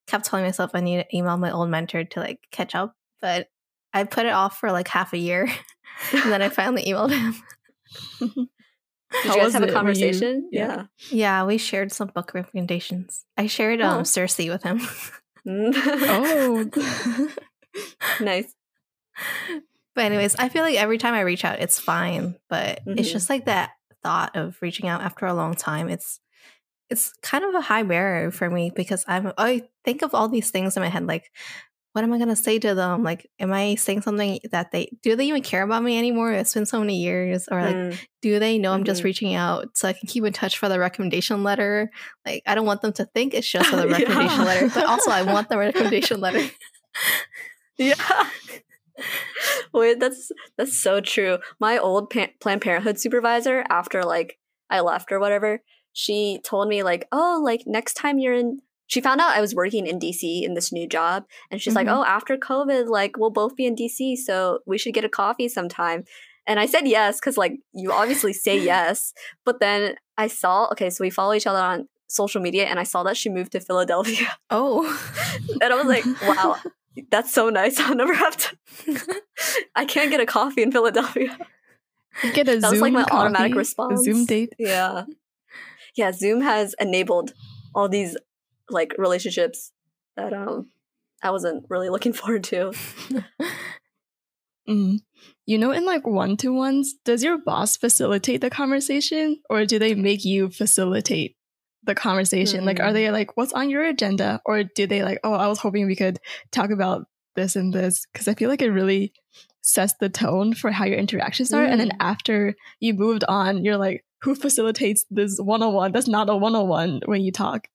kept telling myself I need to email my old mentor to like catch up, but I put it off for like half a year, and then I finally emailed him. Did How you guys have a it? Were you- conversation? yeah. yeah. Yeah, we shared some book recommendations. I shared um Oh. Circe with him. oh, nice. But anyways, I feel like every time I reach out, it's fine. But it's Mhm. just like that thought of reaching out after a long time. It's it's kind of a high barrier for me because I'm I think of all these things in my head, like what am I gonna say to them? Like, am I saying something that they do they even care about me anymore? It's been so many years, or like, Mm, do they know I'm just Mhm. reaching out so I can keep in touch for the recommendation letter? Like, I don't want them to think it's just for the recommendation Yeah. letter, but also I want the recommendation letter. yeah. Wait, that's that's so true. My old pa- Planned Parenthood supervisor, after like I left or whatever, she told me like, oh, like next time you're in. She found out I was working in DC in this new job, and she's like, Mhm. oh, after COVID, like we'll both be in DC, so we should get a coffee sometime. And I said yes because like you obviously say yes, but then I saw okay, so we follow each other on social media, and I saw that she moved to Philadelphia, Oh, and I was like, wow. That's so nice. I'll never have to. I can't get a coffee in Philadelphia. get a That was like my automatic response. Zoom date. Yeah. Yeah, Zoom has enabled all these like relationships that um I wasn't really looking forward to. Mm. You know, in like one to ones, does your boss facilitate the conversation or do they make you facilitate the conversation? Like, are Hmm. they like, what's on your agenda? Or do they like, oh, I was hoping we could talk about this and this? Because I feel like it really sets the tone for how your interactions are. And then Mm. after you moved on, you're like, who facilitates this one on one? That's not a one on one when you talk.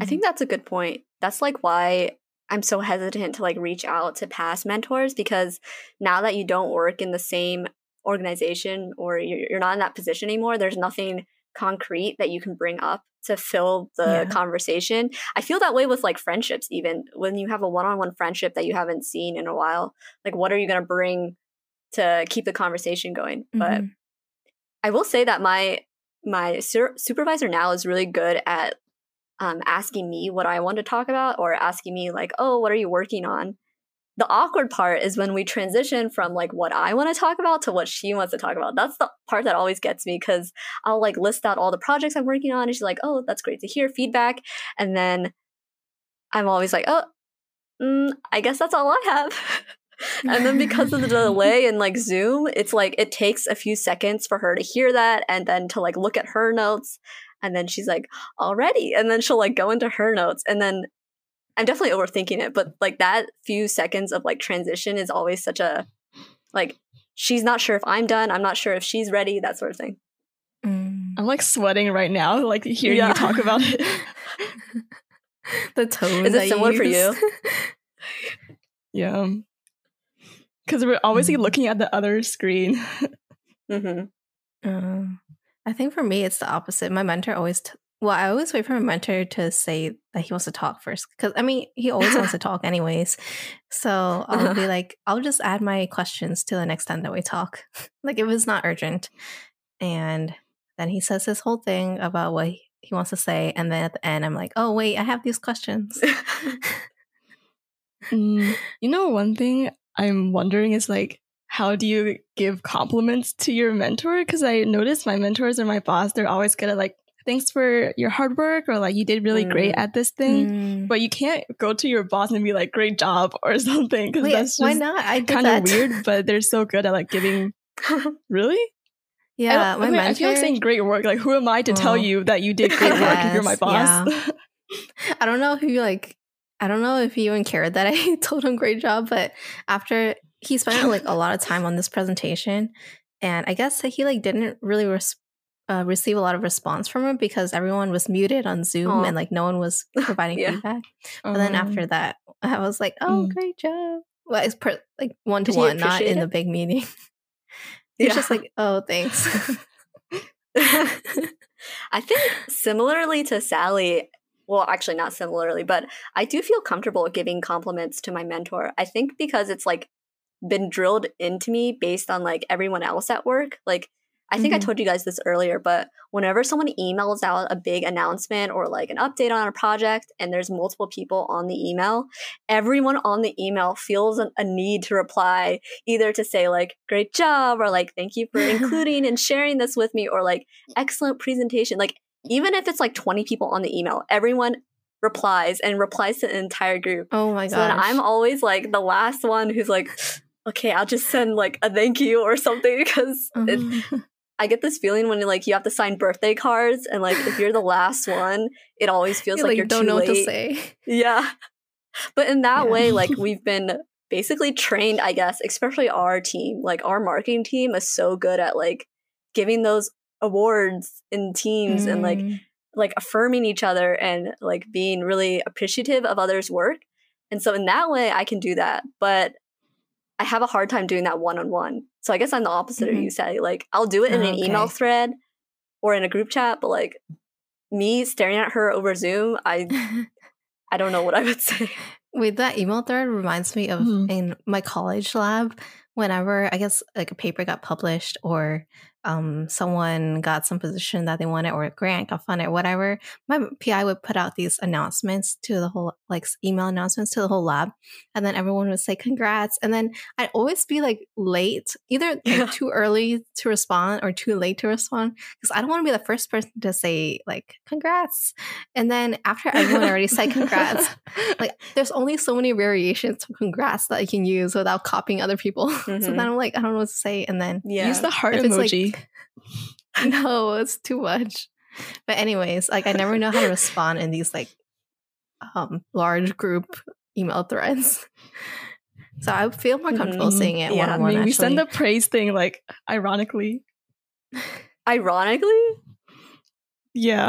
I think that's a good point. That's like why I'm so hesitant to like reach out to past mentors because now that you don't work in the same organization or you're, you're not in that position anymore, there's nothing concrete that you can bring up to fill the Yeah. conversation. I feel that way with like friendships, even when you have a one on one friendship that you haven't seen in a while. Like, what are you going to bring to keep the conversation going? But Mhm. I will say that my my supervisor now is really good at um, asking me what I want to talk about or asking me like, "Oh, what are you working on?" The awkward part is when we transition from like what I want to talk about to what she wants to talk about. That's the part that always gets me because I'll like list out all the projects I'm working on, and she's like, "Oh, that's great to hear feedback," and then I'm always like, "Oh, mm, I guess that's all I have." and then because of the delay in like Zoom, it's like it takes a few seconds for her to hear that and then to like look at her notes. And then she's like, already. And then she'll like go into her notes. And then I'm definitely overthinking it, but like that few seconds of like transition is always such a like she's not sure if I'm done, I'm not sure if she's ready, that sort of thing. Mm. I'm like sweating right now, like hearing Yeah. you talk about it. the tone. Is it that similar for you? yeah. Because we're always like, Mhm. looking at the other screen. hmm Um, I think for me, it's the opposite. My mentor always, t- well, I always wait for my mentor to say that he wants to talk first. Because, I mean, he always wants to talk anyways. So I'll be like, I'll just add my questions to the next time that we talk. like, if it's not urgent. And then he says this whole thing about what he he wants to say. And then at the end, I'm like, oh, wait, I have these questions. Mm, you know, one thing I'm wondering is like, how do you give compliments to your mentor? Because I noticed my mentors or my boss, they're always good at like, thanks for your hard work or like, you did really great Mm. at this thing. Mm. But you can't go to your boss and be like, great job or something. Because Wait, that's why not? I kind of weird, but they're so good at like giving. Really? Yeah, don't- my I, mean, mentor. I feel like saying great work. Like, who am I to tell Oh. you that you did great work if you're my boss? I don't know if he like I don't know if he even cared that I told him great job, but after he spent like a lot of time on this presentation, and I guess that he like didn't really res- uh, receive a lot of response from him because everyone was muted on Zoom Aw. and like no one was providing Yeah. feedback. But then Um, after that, I was like, "Oh, Mm. great job!" Well, it's per- like one to one not in the big meeting. He's just like, "Oh, thanks." I think similarly to Sally, well, actually not similarly, but I do feel comfortable giving compliments to my mentor. I think because it's like been drilled into me based on like everyone else at work. Like, I think I Mhm. told you guys this earlier, but whenever someone emails out a big announcement or like an update on a project and there's multiple people on the email, everyone on the email feels a, a need to reply either to say like great job or like thank you for including and sharing this with me or like excellent presentation. Like even if it's like 20 people on the email, everyone replies and replies to the entire group. oh my So then I'm always like the last one who's like, okay, I'll just send like a thank you or something because it, Mhm. I get this feeling when like you have to sign birthday cards and like if you're the last one, it always feels You, like, you're don't too know late. what to say. Yeah. But in that Yeah. way, like we've been basically trained, I guess, especially our team, like our marketing team is so good at like giving those awards in teams and like Mm. like affirming each other and like being really appreciative of others' work. And so in that way I can do that. But I have a hard time doing that one on one. So I guess I'm the opposite of you, Sally. Like I'll do it in an email thread or in a group chat, but like me staring at her over Zoom, I I don't know what I would say. Wait, that email thread reminds me of Mhm. in my college lab. Whenever I guess like a paper got published or um, someone got some position that they wanted or a grant got funded, whatever, my PI would put out these announcements to the whole like email announcements to the whole lab, and then everyone would say congrats, and then I'd always be like late, either like Yeah. too early to respond or too late to respond, because I don't want to be the first person to say like congrats, and then after everyone already said congrats like there's only so many variations of congrats that I can use without copying other people. So Mhm. then I'm like, I don't know what to say. And then Yeah. Use the heart If it's, like- emoji. no, it's too much. But anyways, like I never know how to respond in these like um large group email threads. So I feel more comfortable Mhm. saying it one I on one. mean, we send actually. the praise thing like ironically. Ironically, Yeah.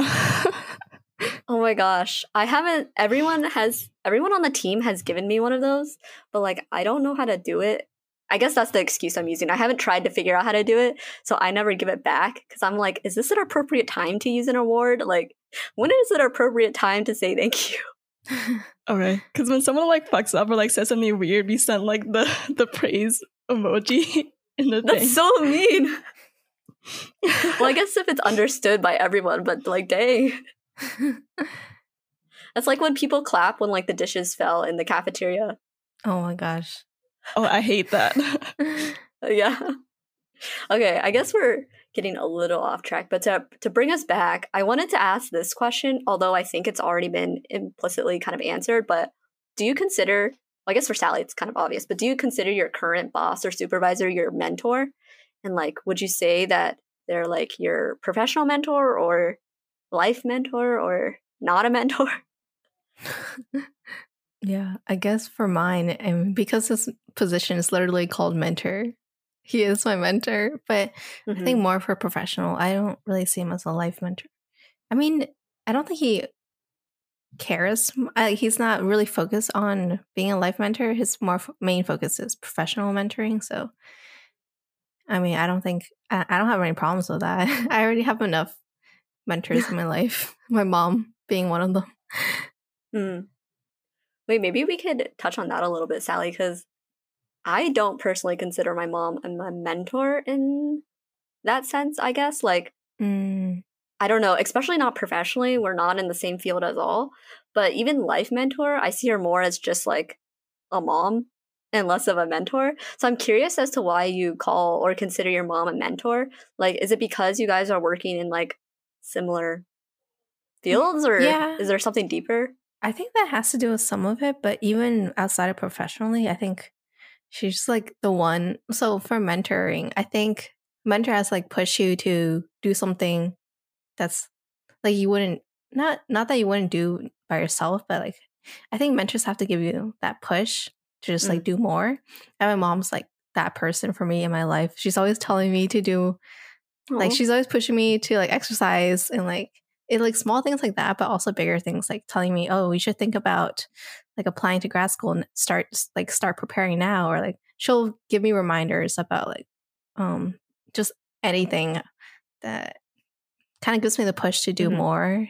oh my gosh, I haven't. Everyone has everyone on the team has given me one of those, but like I don't know how to do it. I guess that's the excuse I'm using. I haven't tried to figure out how to do it, so I never give it back because I'm like, is this an appropriate time to use an award? Like, when is it an appropriate time to say thank you? Okay, because when someone like fucks up or like says something weird, we send like the the praise emoji in the That's thing. so mean. well, I guess if it's understood by everyone, but like, dang. That's like when people clap when like the dishes fell in the cafeteria. oh my gosh. Oh, I hate that. Yeah. Okay, I guess we're getting a little off track, but to to bring us back, I wanted to ask this question, although I think it's already been implicitly kind of answered, but do you consider well, I guess for Sally it's kind of obvious, but do you consider your current boss or supervisor your mentor? And like would you say that they're like your professional mentor or life mentor or not a mentor? Yeah, I guess for mine, and because this position is literally called mentor, he is my mentor. But I Mhm. think more for professional. I don't really see him as a life mentor. I mean, I don't think he cares. I, he's not really focused on being a life mentor. His more f- main focus is professional mentoring. So, I mean, I don't think I, I don't have any problems with that. I already have enough mentors in my life. My mom being one of them. Hmm. Wait, maybe we could touch on that a little bit, Sally, because I don't personally consider my mom a mentor in that sense, I guess. Like, Mm, I don't know, especially not professionally. We're not in the same field at all. But even life mentor, I see her more as just like a mom and less of a mentor. So I'm curious as to why you call or consider your mom a mentor. Like, is it because you guys are working in like similar fields or Yeah. is there something deeper? I think that has to do with some of it, but even outside of professionally, I think she's like the one. So for mentoring, I think mentor has like push you to do something that's like you wouldn't not not that you wouldn't do by yourself, but like I think mentors have to give you that push to just like mm. do more. And my mom's like that person for me in my life. She's always telling me to do like she's always pushing me to like exercise and like it like small things like that, but also bigger things like telling me, oh, we should think about like applying to grad school and start like start preparing now, or like she'll give me reminders about like um just anything that kind of gives me the push to do Mhm. more.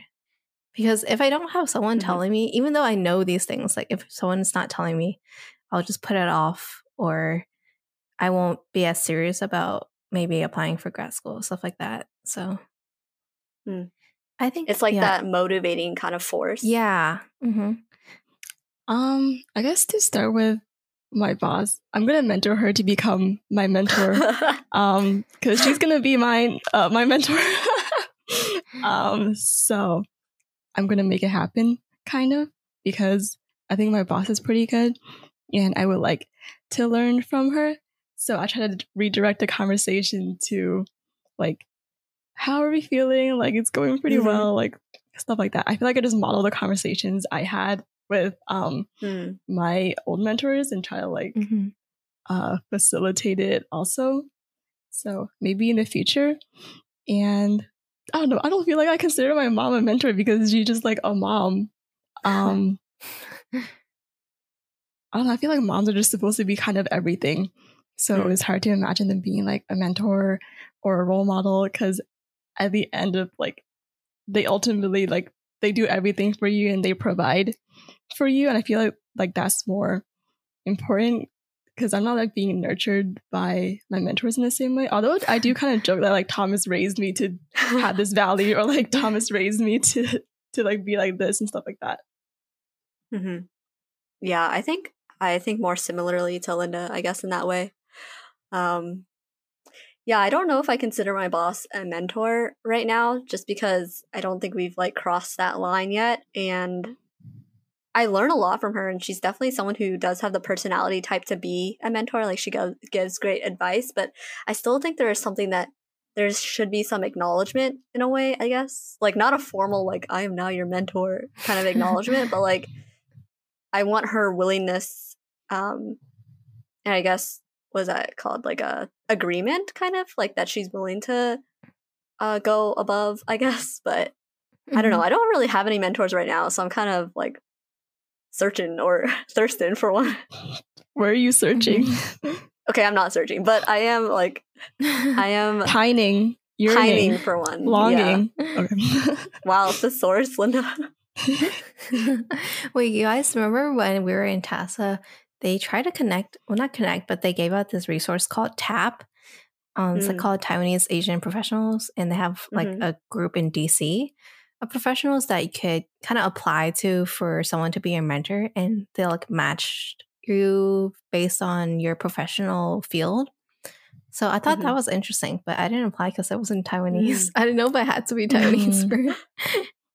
Because if I don't have someone Mhm. telling me, even though I know these things, like if someone's not telling me, I'll just put it off or I won't be as serious about maybe applying for grad school, stuff like that. So Hmm. I think It's like yeah. that motivating kind of force. Yeah. hmm um, I guess to start with my boss, I'm gonna mentor her to become my mentor. um, because she's gonna be my uh, my mentor. um, so I'm gonna make it happen, kind of, because I think my boss is pretty good, and I would like to learn from her. So I try to redirect the conversation to like, how are we feeling? Like it's going pretty Mhm. well, like stuff like that. I feel like I just model the conversations I had with um Hmm. my old mentors and try to like hmm uh, facilitate it also. So maybe in the future. And I don't know. I don't feel like I consider my mom a mentor because she's just like a mom. Um, I don't know. I feel like moms are just supposed to be kind of everything. So Mm. it's hard to imagine them being like a mentor or a role model because at the end of like, they ultimately like, they do everything for you and they provide for you. And I feel like like that's more important because I'm not like being nurtured by my mentors in the same way. Although I do kind of joke that like Thomas raised me to have this value or like Thomas raised me to to like be like this and stuff like that. hmm Yeah, I think I think more similarly to Linda, I guess in that way. Um yeah, I don't know if I consider my boss a mentor right now just because I don't think we've like crossed that line yet and I learn a lot from her and she's definitely someone who does have the personality type to be a mentor like she go- gives great advice, but I still think there is something that there should be some acknowledgement in a way, I guess. Like not a formal like I am now your mentor kind of acknowledgement, but like I want her willingness, um, and I guess was that called like a agreement, kind of like that she's willing to uh, go above, I guess. But I don't know. I don't really have any mentors right now, so I'm kind of like searching or thirsting for one. Where are you searching? Okay, I'm not searching, but I am like I am Pining. Yearning. pining for one. Yeah. Longing. Okay. Wow, thesaurus, Linda. Wait, you guys remember when we were in TASA? They try to connect, well, not connect, but they gave out this resource called TAP. Um, It's like Mm. called Taiwanese Asian Professionals, and they have like Mhm. a group in DC of professionals that you could kind of apply to for someone to be your mentor, and they'll like match you based on your professional field. So I thought that Mhm. was interesting, but I didn't apply because it wasn't Taiwanese. I didn't know if I had to be Taiwanese. Mm. for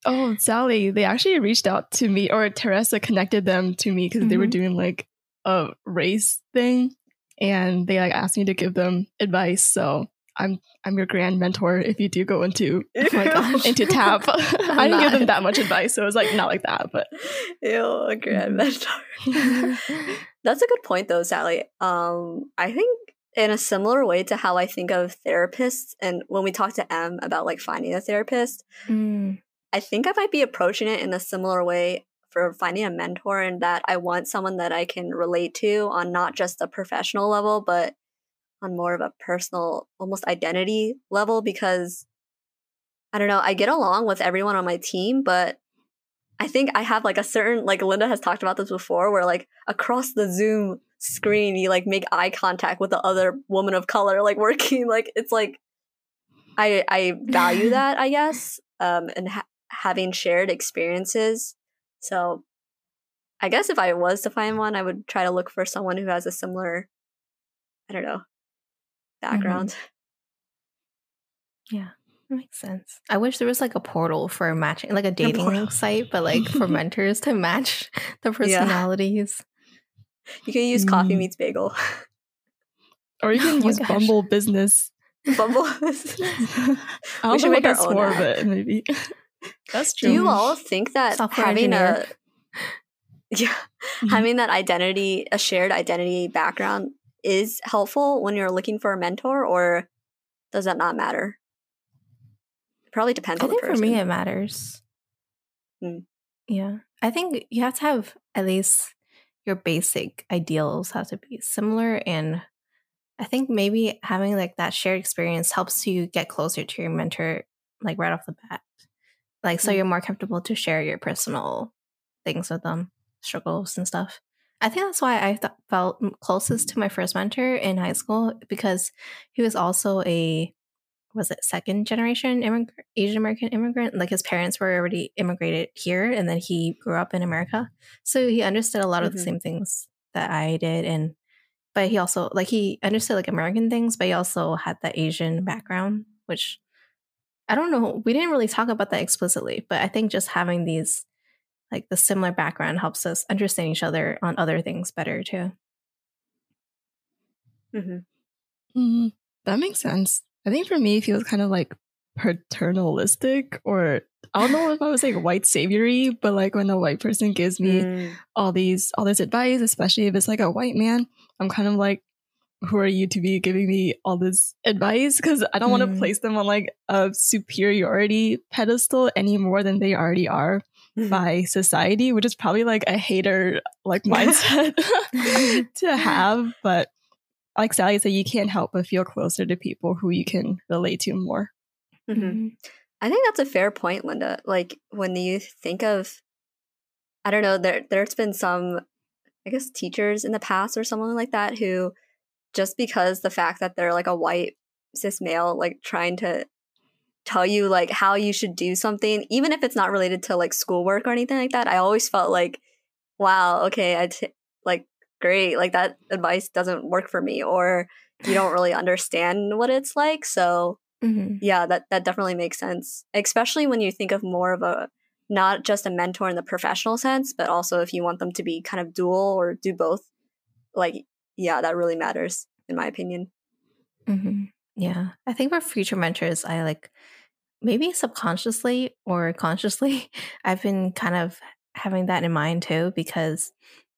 oh, Sally, they actually reached out to me, or Teresa connected them to me because they were Mhm. doing like a race thing, and they like asked me to give them advice. So I'm I'm your grand mentor if you do go into Oh my gosh. into TAP. I didn't give them that much advice, so it was like not like that, but Ew, a grand mentor. That's a good point though, Sally. Um, I think in a similar way to how I think of therapists and when we talk to M about like finding a therapist, Mm. I think I might be approaching it in a similar way for finding a mentor and that I want someone that I can relate to on not just a professional level, but on more of a personal, almost identity level because I don't know, I get along with everyone on my team, but I think I have like a certain like Linda has talked about this before where like across the Zoom screen you like make eye contact with the other woman of color like working like it's like I I value that I guess um and ha- having shared experiences so I guess if I was to find one I would try to look for someone who has a similar I don't know background Yeah, that makes sense. I wish there was like a portal for matching, like a dating portal. site, but like for mentors to match the personalities. you can use coffee Mm. meets bagel or you Oh can my use gosh. Bumble Business. Bumble I don't should know make what our that's own for, app. but maybe that's true. do you all think that Software having engineer. a yeah Mhm. having that identity a shared identity background is helpful when you're looking for a mentor or does that not matter it probably depends I on the think for me it matters. Mm. Yeah, I think you have to have at least your basic ideals have to be similar, and I think maybe having like that shared experience helps you get closer to your mentor, like right off the bat. Like, so Mm. you're more comfortable to share your personal things with them, struggles and stuff. I think that's why I th- felt closest to my first mentor in high school because he was also a was it second generation immigrant, Asian American immigrant? Like his parents were already immigrated here, and then he grew up in America, so he understood a lot of the Mhm. same things that I did, and but he also like he understood like American things, but he also had that Asian background, which I don't know. We didn't really talk about that explicitly, but I think just having these like the similar background helps us understand each other on other things better too. hmm Mhm. That makes sense. I think for me, it feels kind of like paternalistic, or I don't know if I was like white saviory, but like when a white person gives me Mm. all these all this advice, especially if it's like a white man, I'm kind of like, who are you to be giving me all this advice? Because I don't want to Mm. place them on like a superiority pedestal any more than they already are by society, which is probably like a hater like mindset to have. But like Sally said, you can't help but feel closer to people who you can relate to more. Mhm. Mhm. I think that's a fair point, Linda. Like when you think of, I don't know, there there's been some, I guess, teachers in the past or someone like that who, just because the fact that they're like a white cis male, like trying to tell you like how you should do something, even if it's not related to like schoolwork or anything like that. I always felt like, wow, okay, I t- like great, like that advice doesn't work for me, or you don't really understand what it's like, so Mhm. yeah that that definitely makes sense especially when you think of more of a not just a mentor in the professional sense but also if you want them to be kind of dual or do both like yeah that really matters in my opinion hmm Yeah. I think for future mentors, I like maybe subconsciously or consciously, I've been kind of having that in mind too, because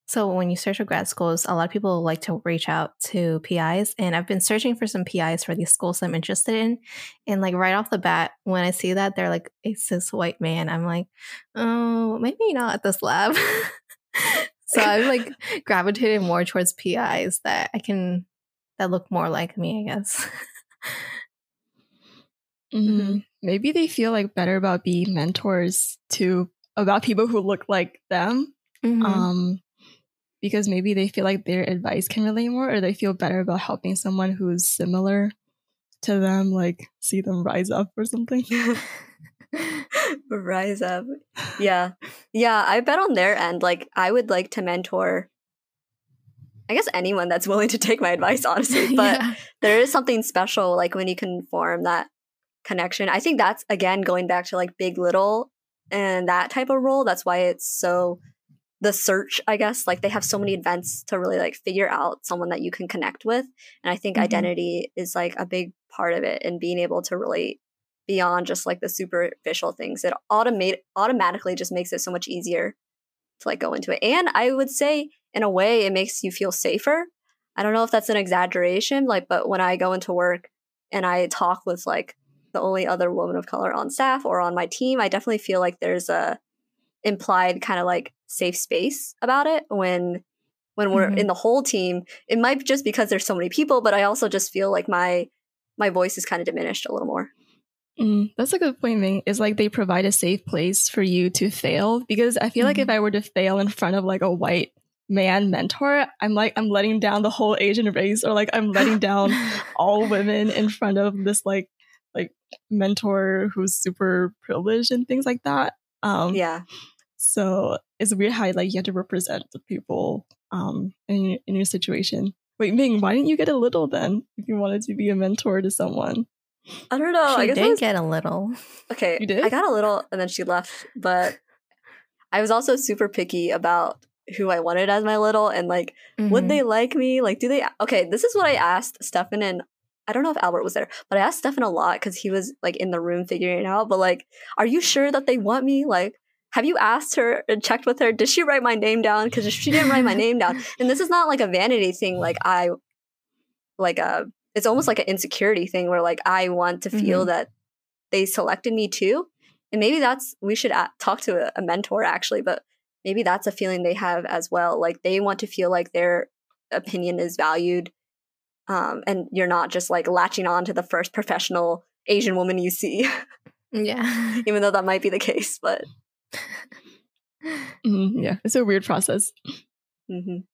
so when you search for grad schools, a lot of people like to reach out to PIs, and I've been searching for some PIs for these schools I'm interested in. And like right off the bat, when I see that they're like a cis white man, I'm like, oh, maybe not at this lab. so I've like gravitated more towards PIs that I can that look more like me, I guess. Mm-hmm. Maybe they feel like better about being mentors to about people who look like them. Mhm. Um, because maybe they feel like their advice can relate more, or they feel better about helping someone who's similar to them, like see them rise up or something. Rise up. Yeah. Yeah, I bet on their end, like I would like to mentor I guess anyone that's willing to take my advice, honestly. But Yeah. there is something special like when you can form that connection. I think that's again going back to like big little and that type of role. That's why it's so the search, I guess, like they have so many events to really like figure out someone that you can connect with. And I think Mhm. identity is like a big part of it and being able to relate beyond just like the superficial things. It automate automatically just makes it so much easier to like go into it. And I would say in a way it makes you feel safer. I don't know if that's an exaggeration, like, but when I go into work and I talk with like the only other woman of color on staff or on my team, I definitely feel like there's a implied kind of like safe space about it when when we're Mhm. in the whole team. It might be just because there's so many people, but I also just feel like my my voice is kind of diminished a little more. Mm, that's a good point, Ming. Is like they provide a safe place for you to fail because I feel like if I were to fail in front of like a white man mentor, I'm like I'm letting down the whole Asian race, or like I'm letting down all women in front of this like like mentor who's super privileged and things like that. Um, Yeah. So it's weird how like you have to represent the people um in your, in your situation. Wait, Ming, why didn't you get a little then if you wanted to be a mentor to someone? I don't know. she I guess I did was get a little. Okay, You did? I got a little, and then she left. But I was also super picky about who I wanted as my little, and like, would Mhm. they like me? Like, do they? Okay, this is what I asked Stefan, and I don't know if Albert was there, but I asked Stefan a lot because he was like in the room figuring it out. But like, are you sure that they want me? Like, have you asked her and checked with her? Did she write my name down? Because if she didn't write my name down, and this is not like a vanity thing, like I, like a, it's almost like an insecurity thing where like I want to feel that they selected me too, and maybe that's we should a- talk to a, a mentor actually, but maybe that's a feeling they have as well. Like they want to feel like their opinion is valued, um, and you're not just like latching on to the first professional Asian woman you see, Yeah. even though that might be the case. But Mhm, yeah, it's a weird process. mhm.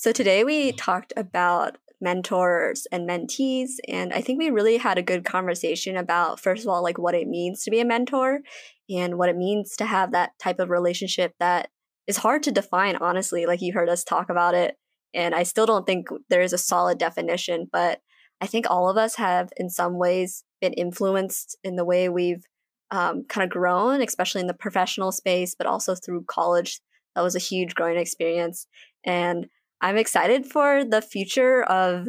So today we talked about mentors and mentees, and I think we really had a good conversation about, first of all, like what it means to be a mentor and what it means to have that type of relationship that is hard to define, honestly. Like you heard us talk about it, and I still don't think there is a solid definition, but I think all of us have, in some ways, been influenced in the way we've um, kind of grown, especially in the professional space, but also through college. That was a huge growing experience. And I'm excited for the future of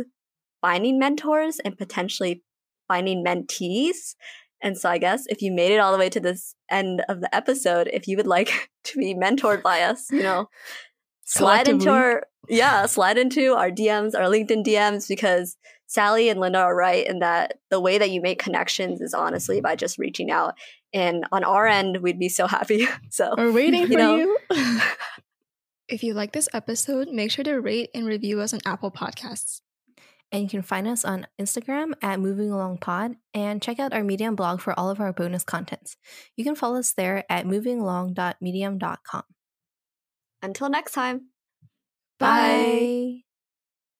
finding mentors and potentially finding mentees. And so I guess if you made it all the way to this end of the episode, if you would like to be mentored by us, you know, slide into our yeah, slide into our DMs, our LinkedIn DMs, because Sally and Linda are right in that the way that you make connections is honestly by just reaching out. And on our end, we'd be so happy. So We're waiting for You know- you. If you like this episode, make sure to rate and review us on Apple Podcasts. And you can find us on Instagram at Moving Along Pod and check out our Medium blog for all of our bonus contents. You can follow us there at movingalong.medium.com. until next time. Bye.